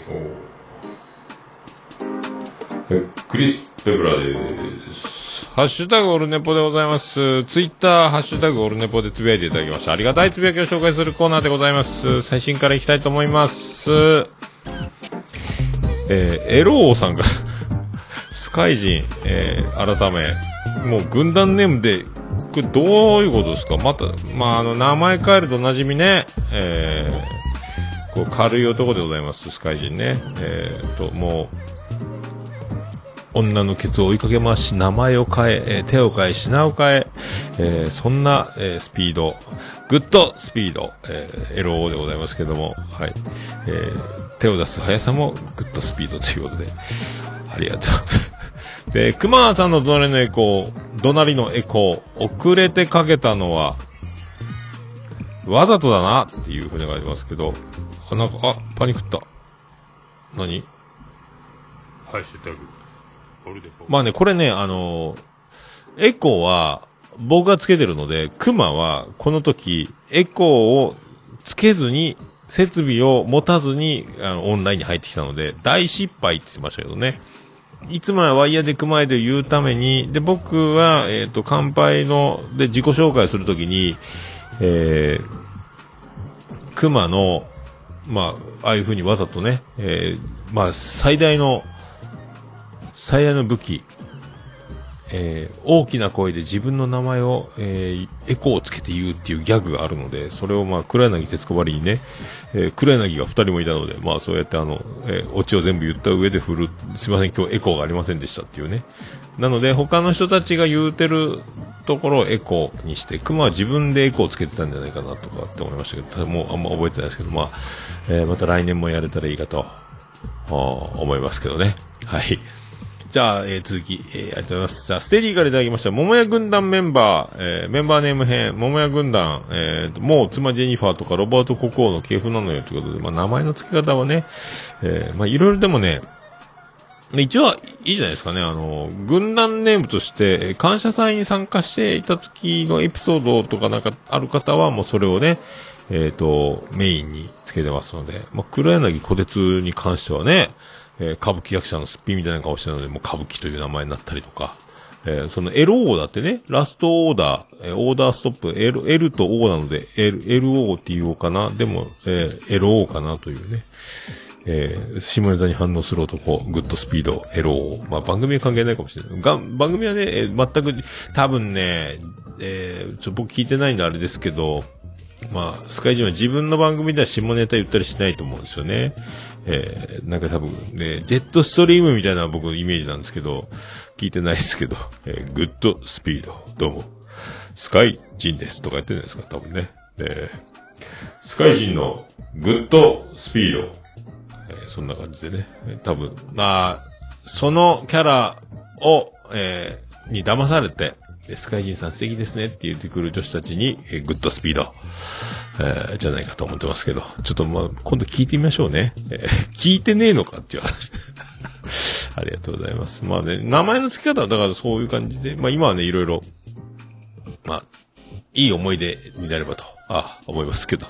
えクリス・ペブラです。ハッシュタグオルネポでございます。ツイッター、ハッシュタグオルネポでつぶやいていただきました。ありがたいつぶやきを紹介するコーナーでございます。最新からいきたいと思います。えー、エローさんが、スカイジン、えー、改め、もう軍団ネームで、これどういうことですか？また、まあ、あの、名前変えると馴染みね、えー、こう、軽い男でございます、スカイジンね。えー、と、もう、女のケツを追いかけ回し、名前を変え、え手を変え、品を変え、えーそんな、えースピード、グッドスピード、えー、LO でございますけども、はい。えー手を出す速さもグッドスピードということで、ありがとう。で、熊さんの隣のエコー、隣のエコー、遅れてかけたのは、わざとだなっていうふうに書いてますけど、あ、なんか、あ、パニックった。何？ハッシュタグ。まあね、これね、あのエコーは、僕がつけてるので、クマは、この時、エコーをつけずに、設備を持たずに、あの、オンラインに入ってきたので、大失敗って言ってましたけどね。いつもはワイヤーでクマへで言うために、で、僕は、えっ、と、乾杯の、で、自己紹介するときに、えー、クマの、まあ、ああいう風にわざとね、えー、まあ、最大の、最大の武器、えー大きな声で自分の名前を、えーエコーをつけて言うっていうギャグがあるので、それをまあ、黒柳徹子ばりにね、えー黒柳が二人もいたので、まあ、そうやってあの、えーオチを全部言った上で振る、すいません、今日エコーがありませんでしたっていうね。なので、他の人たちが言うてるところをエコーにして、熊は自分でエコーをつけてたんじゃないかなとかって思いましたけど、もうあんま覚えてないですけど、まあ、えーまた来年もやれたらいいかと、思いますけどね。はい。じゃあ、えー続き、えーありがとうございます。じゃあ、ステディからいただきました、桃屋軍団メンバー、えーメンバーネーム編、桃屋軍団、えーもう妻ジェニファーとかロバート国王の系譜なのよということで、まあ、名前の付け方はね、えーまあ、いろいろでもね、一応いいじゃないですかね。あの、軍団ネームとして、感謝祭に参加していた時のエピソードとかなんかある方はもうそれをね、えっ、と、メインにつけてますので、まあ、黒柳小鉄に関してはね、えー歌舞伎役者のすっぴんみたいな顔してるので、もう歌舞伎という名前になったりとか、えーその LO だってね、ラストオーダー、えーオーダーストップ、L, L と O なので、L、LO って言おうかな、でも、えー LO かなというね、えー下ネタに反応する男、グッドスピード、LO。まあ番組は関係ないかもしれない。が番組はね、えー全く、多分ね、えーちょっと、僕聞いてないんであれですけど、まあ、スカイジンは自分の番組では下ネタ言ったりしないと思うんですよね。えーなんか多分ね、ジェットストリームみたいな僕のイメージなんですけど、聞いてないですけど、えーグッドスピード、どうも、スカイジンですとか言ってるんですか、多分ね。えースカイジンのグッドスピード、えーそんな感じでね、多分、まあ、そのキャラを、えーに騙されて、スカイジンさん素敵ですねって言ってくる女子たちに、えーグッドスピード、えーじゃないかと思ってますけど、ちょっとまあ、今度聞いてみましょうね。えー聞いてねえのかっていう話。ありがとうございます。まあね、名前の付け方はだからそういう感じで、まあ今はね、いろいろ、まあ、いい思い出になればと、あ、思いますけど。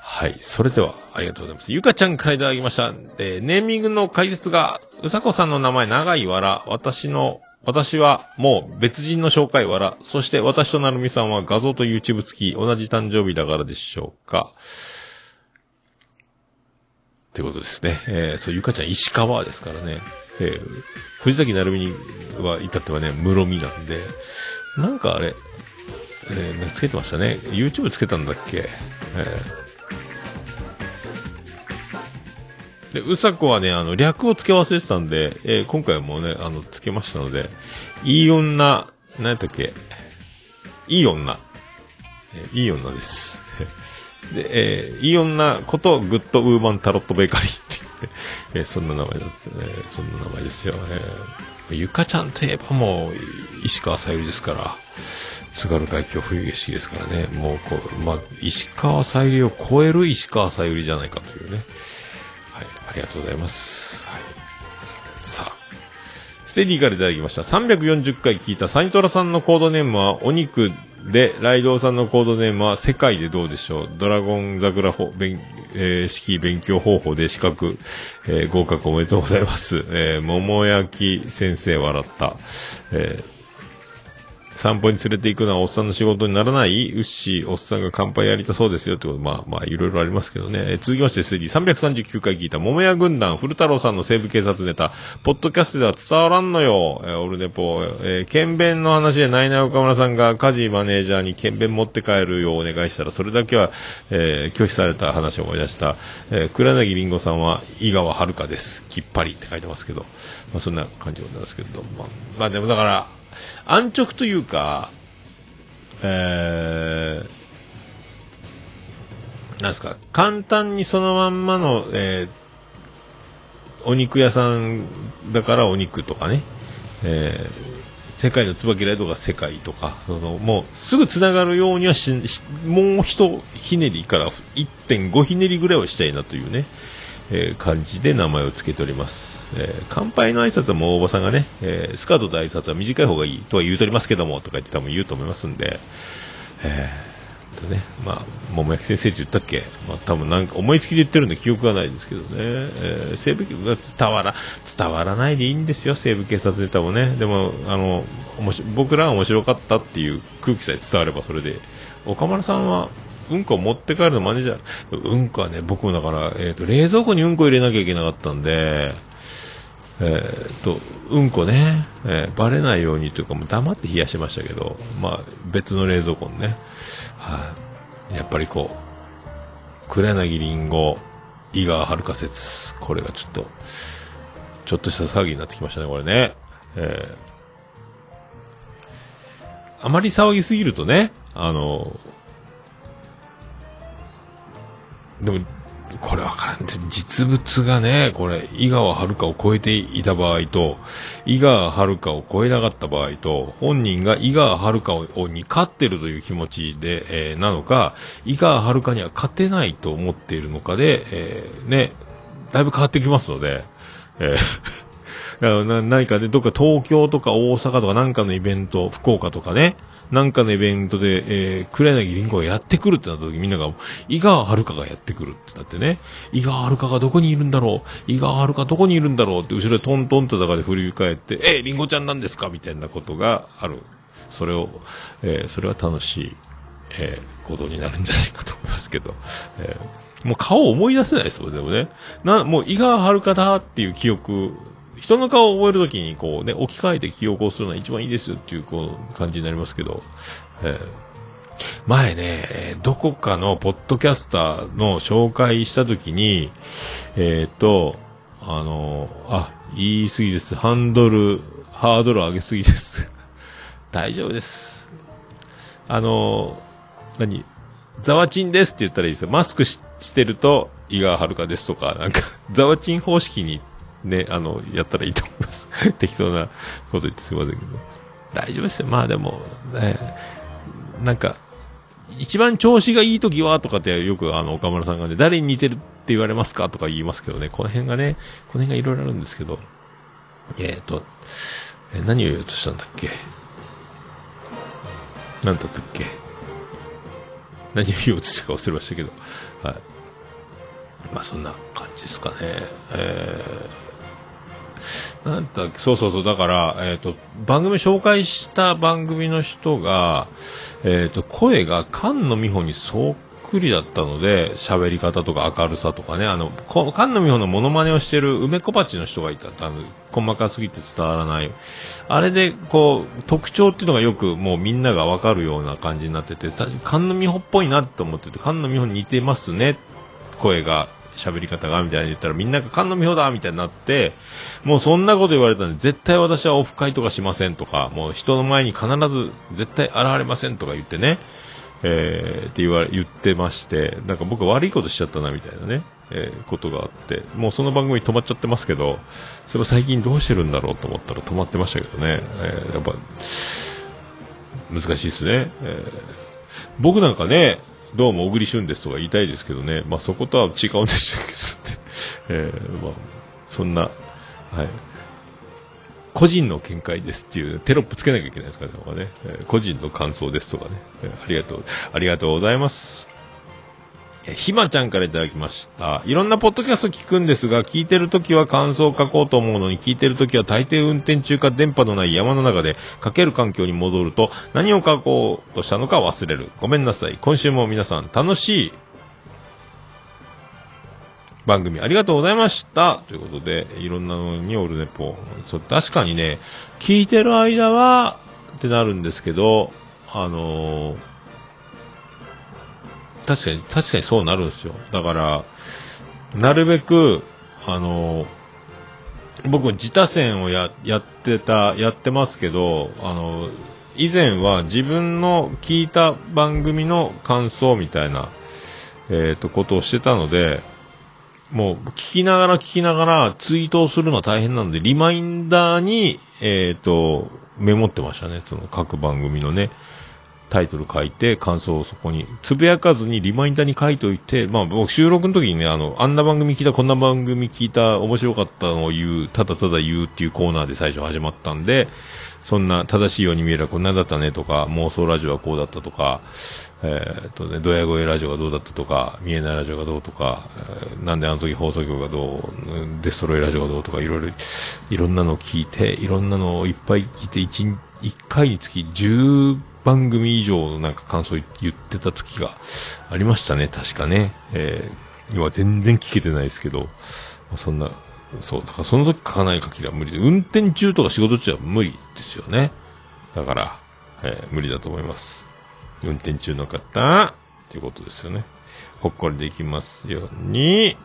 はい。それでは、ありがとうございます。ゆかちゃんからいただきました。えーネーミングの解説が、うさこさんの名前長いわら、私の、私はもう別人の紹介わら、そして私となるみさんは画像と YouTube 付き、同じ誕生日だからでしょうか。ってことですね。えーそう、ゆかちゃん石川ですからね。えー藤崎鳴海には至ってはね、室見なんで、なんかあれ、えー、つけてましたね。YouTube つけたんだっけ？えーで、うさこはね、あの、略をつけ忘れてたんで、えー今回もね、あの、つけましたので、いい女、何やったっけ？いい女。えーいい女です。で、えーいい女ことグッドウーマンタロットベーカリーっていう、えーそんな名前なんですね。そんな名前ですよ。えゆかちゃんといえばもう、石川さゆりですから、津軽海峡冬景色ですからね、もうこう、まあ、石川さゆりを超える石川さゆりじゃないかというね。ありがとうございます。はい。さあ、ステディからいただきました。340回聞いたサニトラさんのコードネームはお肉で、ライドウさんのコードネームは世界でどうでしょう。ドラゴン桜ほ勉、えー式勉強方法で資格、えー合格おめでとうございます。えー桃焼き先生笑った。えー散歩に連れて行くのはおっさんの仕事にならない？うっしー、おっさんが乾杯やりたそうですよってこと、まあまあいろいろありますけどね。えー続きまして、ステディ339回聞いた桃屋軍団、古太郎さんの西部警察ネタ、ポッドキャストでは伝わらんのよ。えーオルネポ、えー検便の話でナイナイ岡村さんが。家事マネージャーに検便持って帰るようお願いしたら、それだけは、えー拒否された話を思い出した。えー、倉柳りんごさんは、井川遥です。きっぱりって書いてますけど、まあそんな感じでございますけど、まあ、まあでもだから、安直というか、えー、なんですか、簡単にそのまんまの、えーお肉屋さんだからお肉とかね、えー世界の椿ライドが世界とか、そのもうすぐ繋がるようにはし、もう一ひねりから1.5ひねりぐらいはしたいなというね、えー感じで名前を付けております。えー乾杯の挨拶はもうおばさんがね、えースカートと挨拶は短い方がいいとは言うとりますけども、とか言って多分言うと思いますんで、えー、とね、まあ、桃焼先生って言ったっけ？まあ多分なんか思いつきで言ってるんで記憶がないですけどね、えー、西部警伝わら、伝わらないでいいんですよ、西部警察ネタもね。でも、あの、面白僕らが面白かったっていう空気さえ伝わればそれで、岡村さんは、うんこ持って帰るのマネージャー、うんこはね、僕もだから、えっ、と、冷蔵庫にうんこ入れなきゃいけなかったんで、えーっと、うんこね、えーバレないようにというか、もう黙って冷やしましたけど、まあ、別の冷蔵庫にね、はい、やっぱりこう、黒柳りんご、井川遥説、これがちょっと、ちょっとした騒ぎになってきましたね、これね。えーあまり騒ぎすぎるとね、あの、でも、これわからん。実物がね、これ、井川遥を超えていた場合と、井川遥を超えなかった場合と、本人が井川遥をに勝ってるという気持ちで、えーなのか、井川遥には勝てないと思っているのかで、えーね、だいぶ変わってきますので、えー な何かね、どっか東京とか大阪とかなんかのイベント、福岡とかね、なんかのイベントで、えー、黒柳りんごがやってくるってなった時みんなが、井川遥がやってくるってなってね、井川遥がどこにいるんだろう井川遥どこにいるんだろうって後ろでトントンとだかで振り返って、えー、りんごちゃんなんですか？みたいなことがある。それを、えー、それは楽しい、えー、ことになるんじゃないかと思いますけど、えー、もう顔を思い出せないですよ、でもね。な、もう井川遥だっていう記憶、人の顔を覚えるときにこうね、置き換えて記憶をするのが一番いいですよっていうこう感じになりますけど、えー前ね、どこかのポッドキャスターの紹介したときに、えっ、と、あの、あ、言い過ぎです。ハンドル、ハードル上げすぎです。大丈夫です。あの、何？ザワチンですって言ったらいいですよ。マスクししてると、井川遥ですとか、なんか、ザワチン方式にね、あの、やったらいいと思います。適当なこと言ってすいませんけど。大丈夫ですよ。まあでも、ね、なんか、一番調子がいい時はとかってよくあの岡村さんがね、誰に似てるって言われますか？とか言いますけどね、この辺がね、この辺がいろいろあるんですけど、えっ、と、え何を言おうとしたんだっけ？何だったっけ？何を言おうとしたか忘れましたけど、はい。まあそんな感じですかね。えー、なんだ、そうそうそう、だから、えっ、と、番組紹介した番組の人が、えっ、と、声が菅野美穂にそっくりだったので、喋り方とか明るさとかね、あの、菅野美穂のモノマネをしてる梅小鉢の人がいた、あの、細かすぎて伝わらない。あれで、こう、特徴っていうのがよくもうみんながわかるような感じになってて、確かに菅野美穂っぽいなと思ってて、菅野美穂に似てますね、声が、喋り方が、みたいに言ったらみんなが菅野美穂だみたいになって、もうそんなこと言われたんで、絶対私はオフ会とかしませんとか、もう人の前に必ず絶対現れませんとか言ってね、えーって言われ、言ってまして、なんか僕悪いことしちゃったなみたいなね、えーことがあって、もうその番組止まっちゃってますけど、それ最近どうしてるんだろうと思ったら止まってましたけどね、えーやっぱ、難しいですね。えー僕なんかね、どうも小栗旬ですとか言いたいですけどね、まあそことは違うんでしょうけどね、えーまあ、そんな、はい。個人の見解ですっていうテロップつけなきゃいけないですからね、ね。えー個人の感想ですとかね、えーありがとう、ありがとうございます。ひまちゃんからいただきました。いろんなポッドキャスト聞くんですが、聞いてるときは感想を書こうと思うのに、聞いてるときは大抵運転中か電波のない山の中で書ける環境に戻ると、何を書こうとしたのか忘れる。ごめんなさい。今週も皆さん楽しい番組ありがとうございました。ということで、いろんなのにオルネポ。そう、確かにね、聞いてる間は、ってなるんですけど、あのー確かに、確かにそうなるんですよ。だから、なるべく、あの僕、自他戦をや、やってた、やってますけど、あの以前は自分の聞いた番組の感想みたいな、えっ、と、ことをしてたので、もう、聞きながら聞きながらツイートをするのは大変なので、リマインダーに、えっ、と、メモってましたね。その各番組のね、タイトル書いて、感想をそこに、つぶやかずにリマインダーに書いておいて、まあ僕収録の時にね、あの、あんな番組聞いた、こんな番組聞いた、面白かったのを言う、ただただ言うっていうコーナーで最初始まったんで、そんな正しいように見えるこんなだったねとか、妄想ラジオはこうだったとか、えーっとね、ドヤ声ラジオがどうだったとか、見えないラジオがどうとか、えーなんであの時放送局がどう、デストロイラジオがどうとか、いろいろ、いろんなのを聞いて、いろんなのをいっぱい聞いて、一、一回につき10番組以上のなんか感想言ってた時がありましたね、確かね。えー今全然聞けてないですけど、そんな、そう、だからその時書かない限りは無理で、運転中とか仕事中は無理ですよね。だから、えー無理だと思います。運転中の方、っていうことですよね。ほっこりできますように。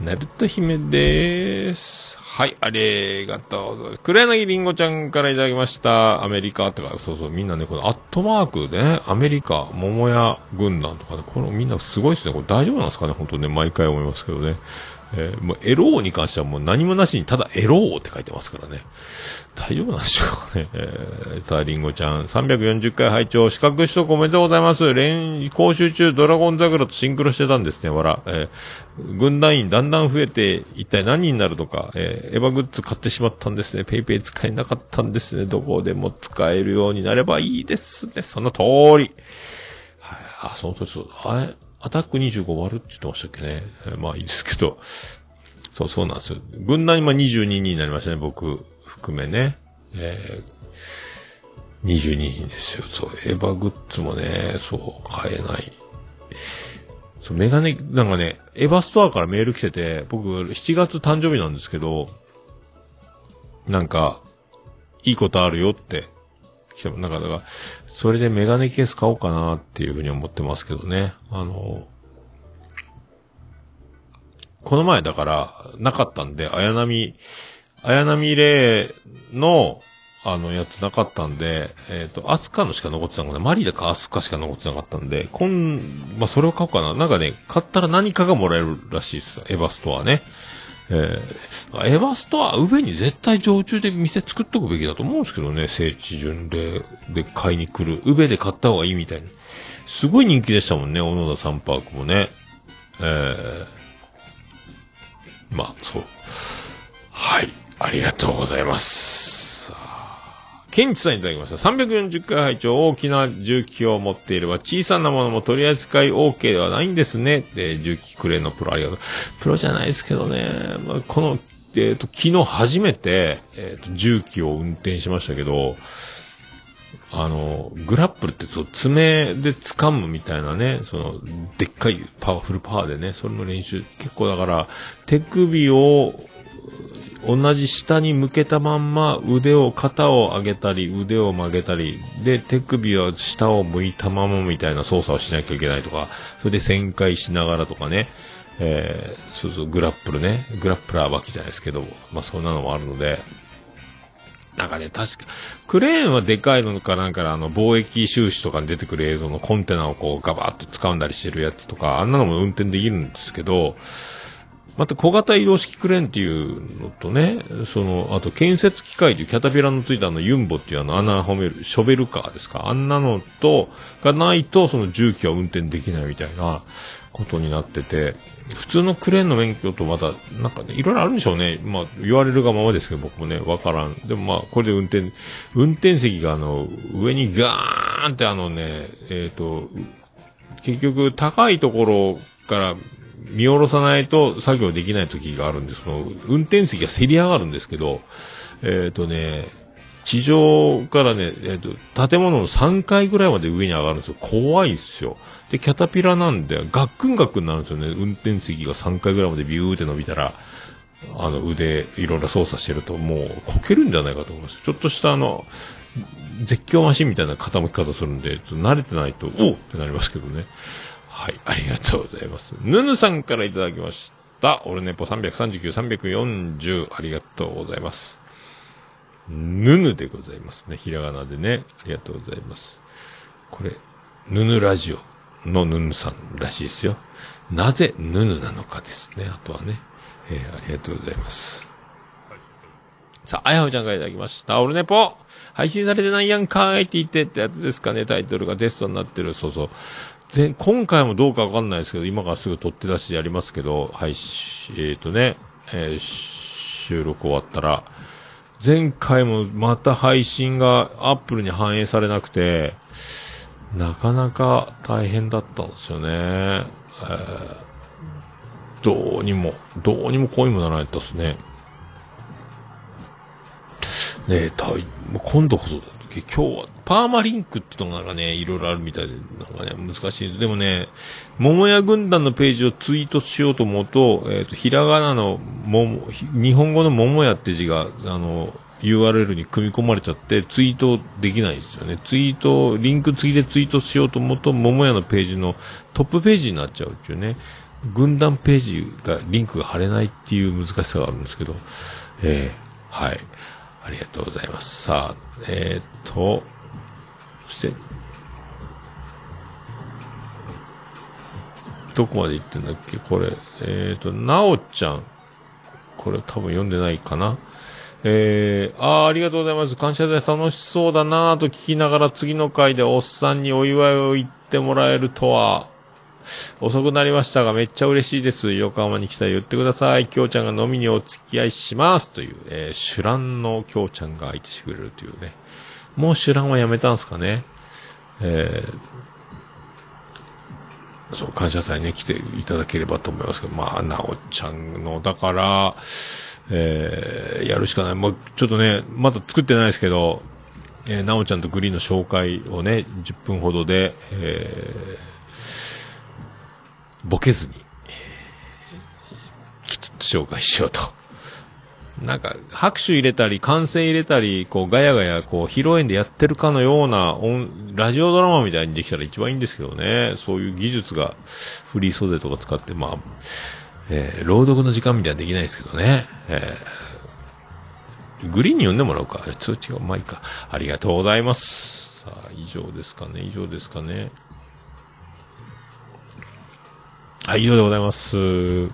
ナルト姫でーす。はい、ありがとうございます。黒柳りんごちゃんからいただきました。アメリカとか、そうそう、みんなね、このアットマークでね、アメリカ、桃屋軍団とかね、このみんなすごいですね。これ大丈夫なんですかね本当ね、毎回思いますけどね。えーもうエローに関してはもう何もなしにただエローって書いてますからね。大丈夫なんでしょうかね。えー、さあ、りんごちゃん、340回拝聴資格取得おめでとうございます。練、講習中、ドラゴン桜とシンクロしてたんですね、わら。えー軍団員だんだん増えて、一体何人になるのか、えーエヴァグッズ買ってしまったんですね。ペイペイ使えなかったんですね。どこでも使えるようになればいいですね。その通り。はい、あ、その通りそう。あれ、アタック25割るって言ってましたっけね。まあいいですけど。そうそうなんですよ。軍団今22人になりましたね、僕含めね。えー、22人ですよ。そう、エヴァグッズもね、そう、買えない。そう、メガネ、なんかね、エヴァストアからメール来てて、僕、7月誕生日なんですけど、なんか、いいことあるよって、来ても、なんか、だから、それでメガネケース買おうかなっていうふうに思ってますけどね。あの、この前だから、なかったんで、綾波、綾波レイの、あの、やつなかったんで、えっ、と、アスカのしか残ってたのかなマリだかアスカしか残ってなかったんで、こん、まあ、それを買おうかな。なんかね、買ったら何かがもらえるらしいです。エヴァストアね。えー、エヴァストア、上に絶対常駐で店作っとくべきだと思うんですけどね、聖地巡礼で買いに来る。上で買った方がいいみたいな。すごい人気でしたもんね、小野田サンパークもね。えー、まあ、そう。はい。ありがとうございます。ケンチさんいただきました。340回拝聴大きな重機を持っていれば小さなものも取り扱い OK ではないんですね。で、重機クレーンのプロありがとう。プロじゃないですけどね。まあ、この、えっ、と、昨日初めて、えっ、と、重機を運転しましたけど、あの、グラップルってそう、爪で掴むみたいなね、その、でっかいパワフルパワーでね、それの練習、結構だから、手首を同じ下に向けたまんま腕を、肩を上げたり、腕を曲げたり、で、手首は下を向いたままみたいな操作をしなきゃいけないとか、それで旋回しながらとかね、えー、そうそう、グラップルね、グラップラー脇じゃないですけど、まあそんなのもあるので、なんかね、確か、クレーンはでかいのかなんかあの、貿易収支とかに出てくる映像のコンテナをこうガバッと掴んだりしてるやつとか、あんなのも運転できるんですけど、また小型移動式クレーンっていうのとね、その、あと建設機械というキャタピラのついたあのユンボっていうあの穴褒める、ショベルカーですか？あんなのと、がないとその重機は運転できないみたいなことになってて、普通のクレーンの免許とまた、なんかね、いろいろあるんでしょうね。まあ、言われるがままですけど、僕もね、わからん。でもまあ、これで運転、運転席があの、上にガーンってあのね、えっ、と、結局、高いところから見下ろさないと作業できない時があるんです。その、運転席がせり上がるんですけど、えっ、とね、地上からね、えっ、と、建物の3階ぐらいまで上に上がるんですよ。怖いっすよ。で、キャタピラなんで、ガックンガックンになるんですよね。運転席が3階ぐらいまでビューって伸びたら、あの腕、いろいろ操作してると、もう、こけるんじゃないかと思います。ちょっとしたあの、絶叫マシンみたいな傾き方するんで、ちょっと慣れてないと、おうってなりますけどね。はい、ありがとうございます。ぬぬさんからいただきました。オルネポ339、340、ありがとうございます。ぬぬでございますね。ひらがなでね。ありがとうございます。これ、ぬぬラジオのぬぬさんらしいですよ。なぜぬぬなのかですね。あとはね。えーありがとうございます。さあ、あやほちゃんからいただきました。オルネポ配信されてないやんかーいって言ってってやつですかね。タイトルがテストになってる。そうそう。前今回もどうかわかんないですけど、今からすぐ取って出しやりますけど、はい、えっ、とね、えー収録終わったら、前回もまた配信がアップルに反映されなくて、なかなか大変だったんですよね。えーどうにも、どうにもこうにもならないったですね。ねえ、たい、今度こそだ。今日は、パーマリンクってのがなんかね、いろいろあるみたいで、なんかね、難しいです。でもね、桃屋軍団のページをツイートしようと思うと、えっ、と、ひらがなの、もひ日本語の桃屋って字が、あの、URL に組み込まれちゃって、ツイートできないですよね。ツイート、リンク付きでツイートしようと思うと、桃屋のページのトップページになっちゃうっていうね。軍団ページが、リンクが貼れないっていう難しさがあるんですけど、えー、はい。ありがとうございます。さあ、えー、と、そして、どこまで行ってんだっけ？これ。えー、と、なおちゃん。これ多分読んでないかな？えー、あーありがとうございます。感謝で楽しそうだなぁと聞きながら次の回でおっさんにお祝いを言ってもらえるとは。遅くなりましたがめっちゃ嬉しいです。横浜に来たら言ってください。きょうちゃんが飲みにお付き合いします。という、えー、シュランのきょうちゃんが相手してくれるというね。もうシュランはやめたんすかね。えー、そう、感謝祭ね、来ていただければと思いますけど、まあ、なおちゃんの、だから、えー、やるしかない。もう、ちょっとね、まだ作ってないですけど、えー、なおちゃんとグリーンの紹介をね、10分ほどで、えー、ボケずに、きちっと紹介しようと。なんか、拍手入れたり、歓声入れたり、こう、ガヤガヤ、こう、披露宴でやってるかのような、ラジオドラマみたいにできたら一番いいんですけどね。そういう技術が、フリー袖とか使って、まあ、えー、朗読の時間みたいなできないですけどね。えー、グリーンに呼んでもらおうか。ちょっと違う、まあいいか。ありがとうございます。さあ、以上ですかね。以上ですかね。はい、以上でございます。は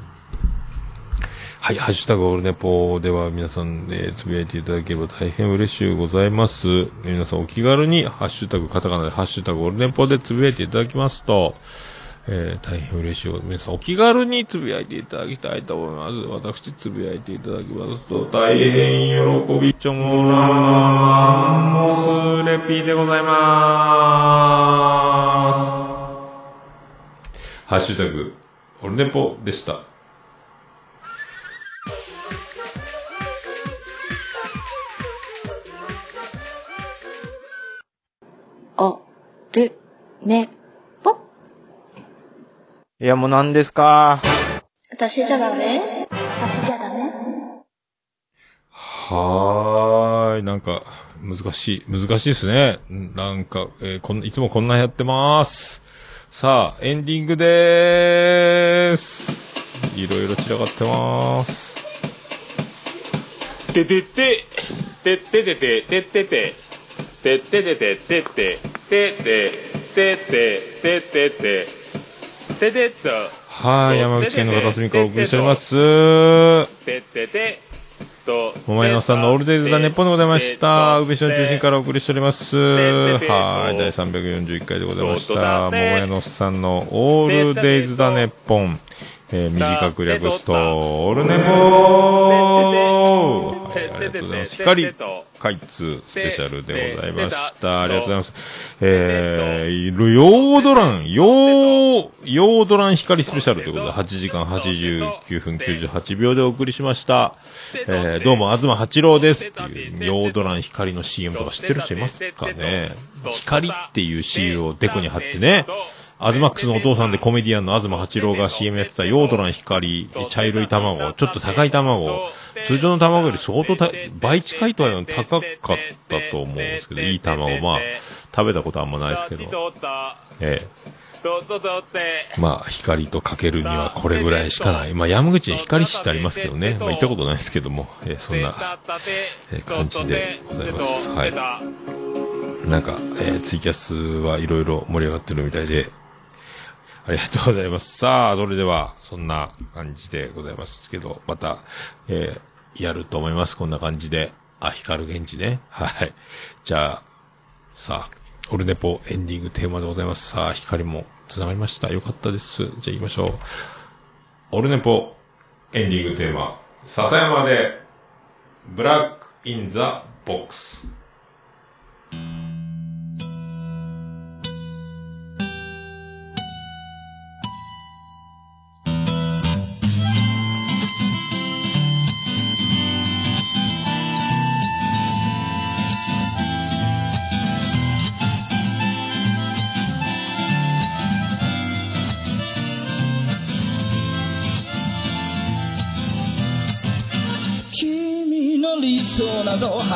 い、ハッシュタグオールネポーでは皆さんで、つぶやいていただければ大変嬉しゅうございます。皆さんお気軽に、ハッシュタグ、カタカナでハッシュタグオールネポーでつぶやいていただきますと、えー大変嬉しい。皆さんお気軽につぶやいていただきたいと思います。私つぶやいていただきますと、大変喜びちょもらマンモスレピーでございます。ハッシュタグ、オルネポでした。お、る、ね、ぽ。いや、もう何ですか？私じゃダメ？はーい。なんか、難しい。難しいですね。んなんか、えーこんいつもこんなんやってます。さあ、エンディングでーす。いろいろ散らかってます。ててて、てっててて、てってて、てっててて、てって、てって、てって、て。ってて、ててっと、はい、山口県の片隅からお送りしております。てってて、と、桃屋のおっさんのオールデイズ・ザ・ネッポンでございました。宇部市の中心からお送りしております。はい、第341回でございました。桃屋のおっさんのオールデイズ・ザ・ネッポン。えー短く略すと、オールネポーはい、ありがとうございます。光、開通スペシャルでございました。ありがとうございます。えー、ヨードラン、ヨー、ヨードラン光スペシャルということで、8時間89分98秒でお送りしました。えー、どうも、東八郎ですっていう、ヨードラン光の CM とか知ってる人いますかね光っていうシールをデコに貼ってね、アズマックスのお父さんでコメディアンの東八郎が CM やってたヨードラン光、茶色い卵、ちょっと高い卵、通常の卵より相当倍近いとは言わない高かったと思うんですけど、いい卵、まあ、食べたことあんまないですけど、ええまあ、光とかけるにはこれぐらいしかない。まあ、山口に光市ってありますけどね。まあ、行ったことないですけども、えーそんな、えー感じでございます。はい。なんか、えーツイキャスはいろいろ盛り上がってるみたいで、ありがとうございます。さあ、それでは、そんな感じでございますけど、また、えーやると思います。こんな感じで。あ、光源氏ね。はい。じゃあ、さあ、オルネポエンディングテーマでございます。さあ、光も繋がりました。よかったです。じゃあ行きましょう。オルネポエンディングテーマ、笹山で、 Black in the Box。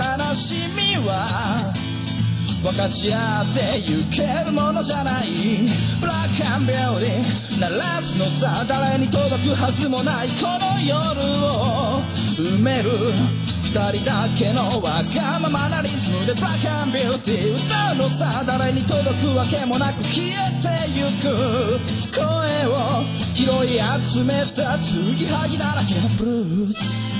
悲しみは分かち合ってゆけるものじゃない。ブラックアンビューティー鳴らすのさ誰に届くはずもないこの夜を埋める。二人だけのわがままなリズムでブラックアンビューティー歌うのさ誰に届くわけもなく消えてゆく。声を拾い集めた継ぎはぎだらけのブルース。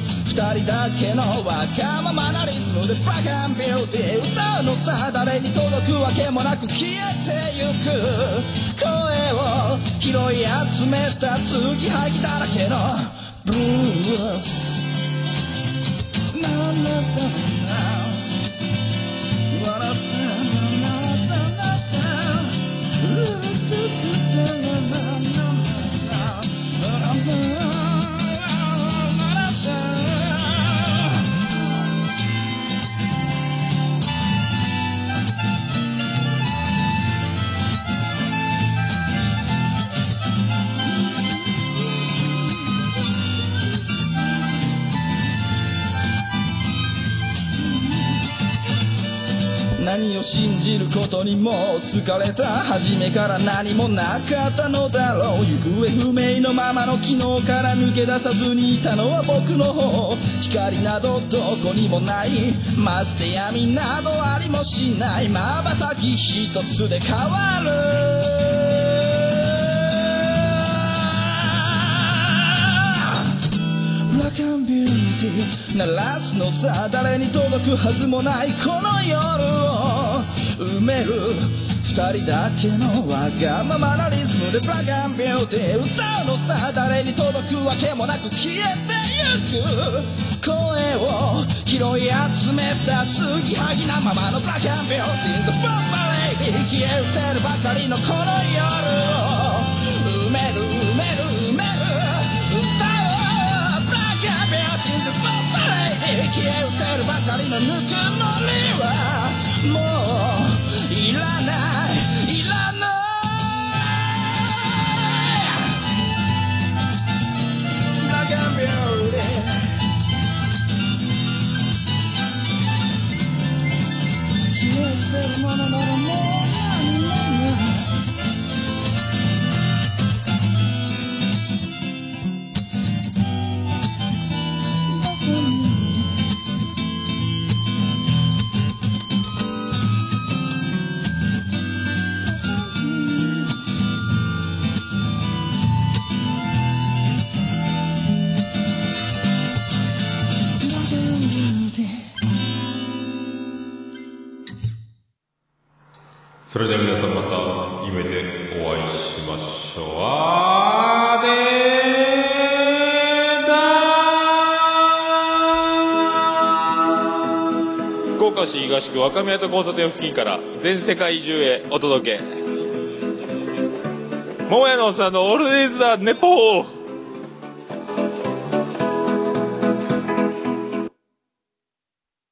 人だけのわがままなリズムでブラックアンビューティー歌うのさ誰に届くわけもなく消えてゆく声を拾い集めた継ぎはぎだらけのブルース。なんだ笑って何を信じることにも疲れた初めから何もなかったのだろう行方不明のままの昨日から抜け出さずにいたのは僕の方光などどこにもないまして闇などありもしない瞬き一つで変わる。ブラックビューティー鳴らすのさ誰に届くはずもないこの夜を。埋める二人だけのわがままなリズムでブラックビューティー歌うのさ誰に届くわけもなく消えてゆく。声を拾い集めた継ぎはぎなままのブラックビューティーとボンバレイ消え失せるばかりのこの夜を埋める埋める埋める。歌をブラックビューティーとボンバレイ消え失せるばかりのぬくもりは。消それでは皆さんまた夢でお会いしましょう。あーでー。福岡市東区若宮と交差点付近から全世界中へお届け。桃屋のおっさんのオールディーズ・ザ・ネポー。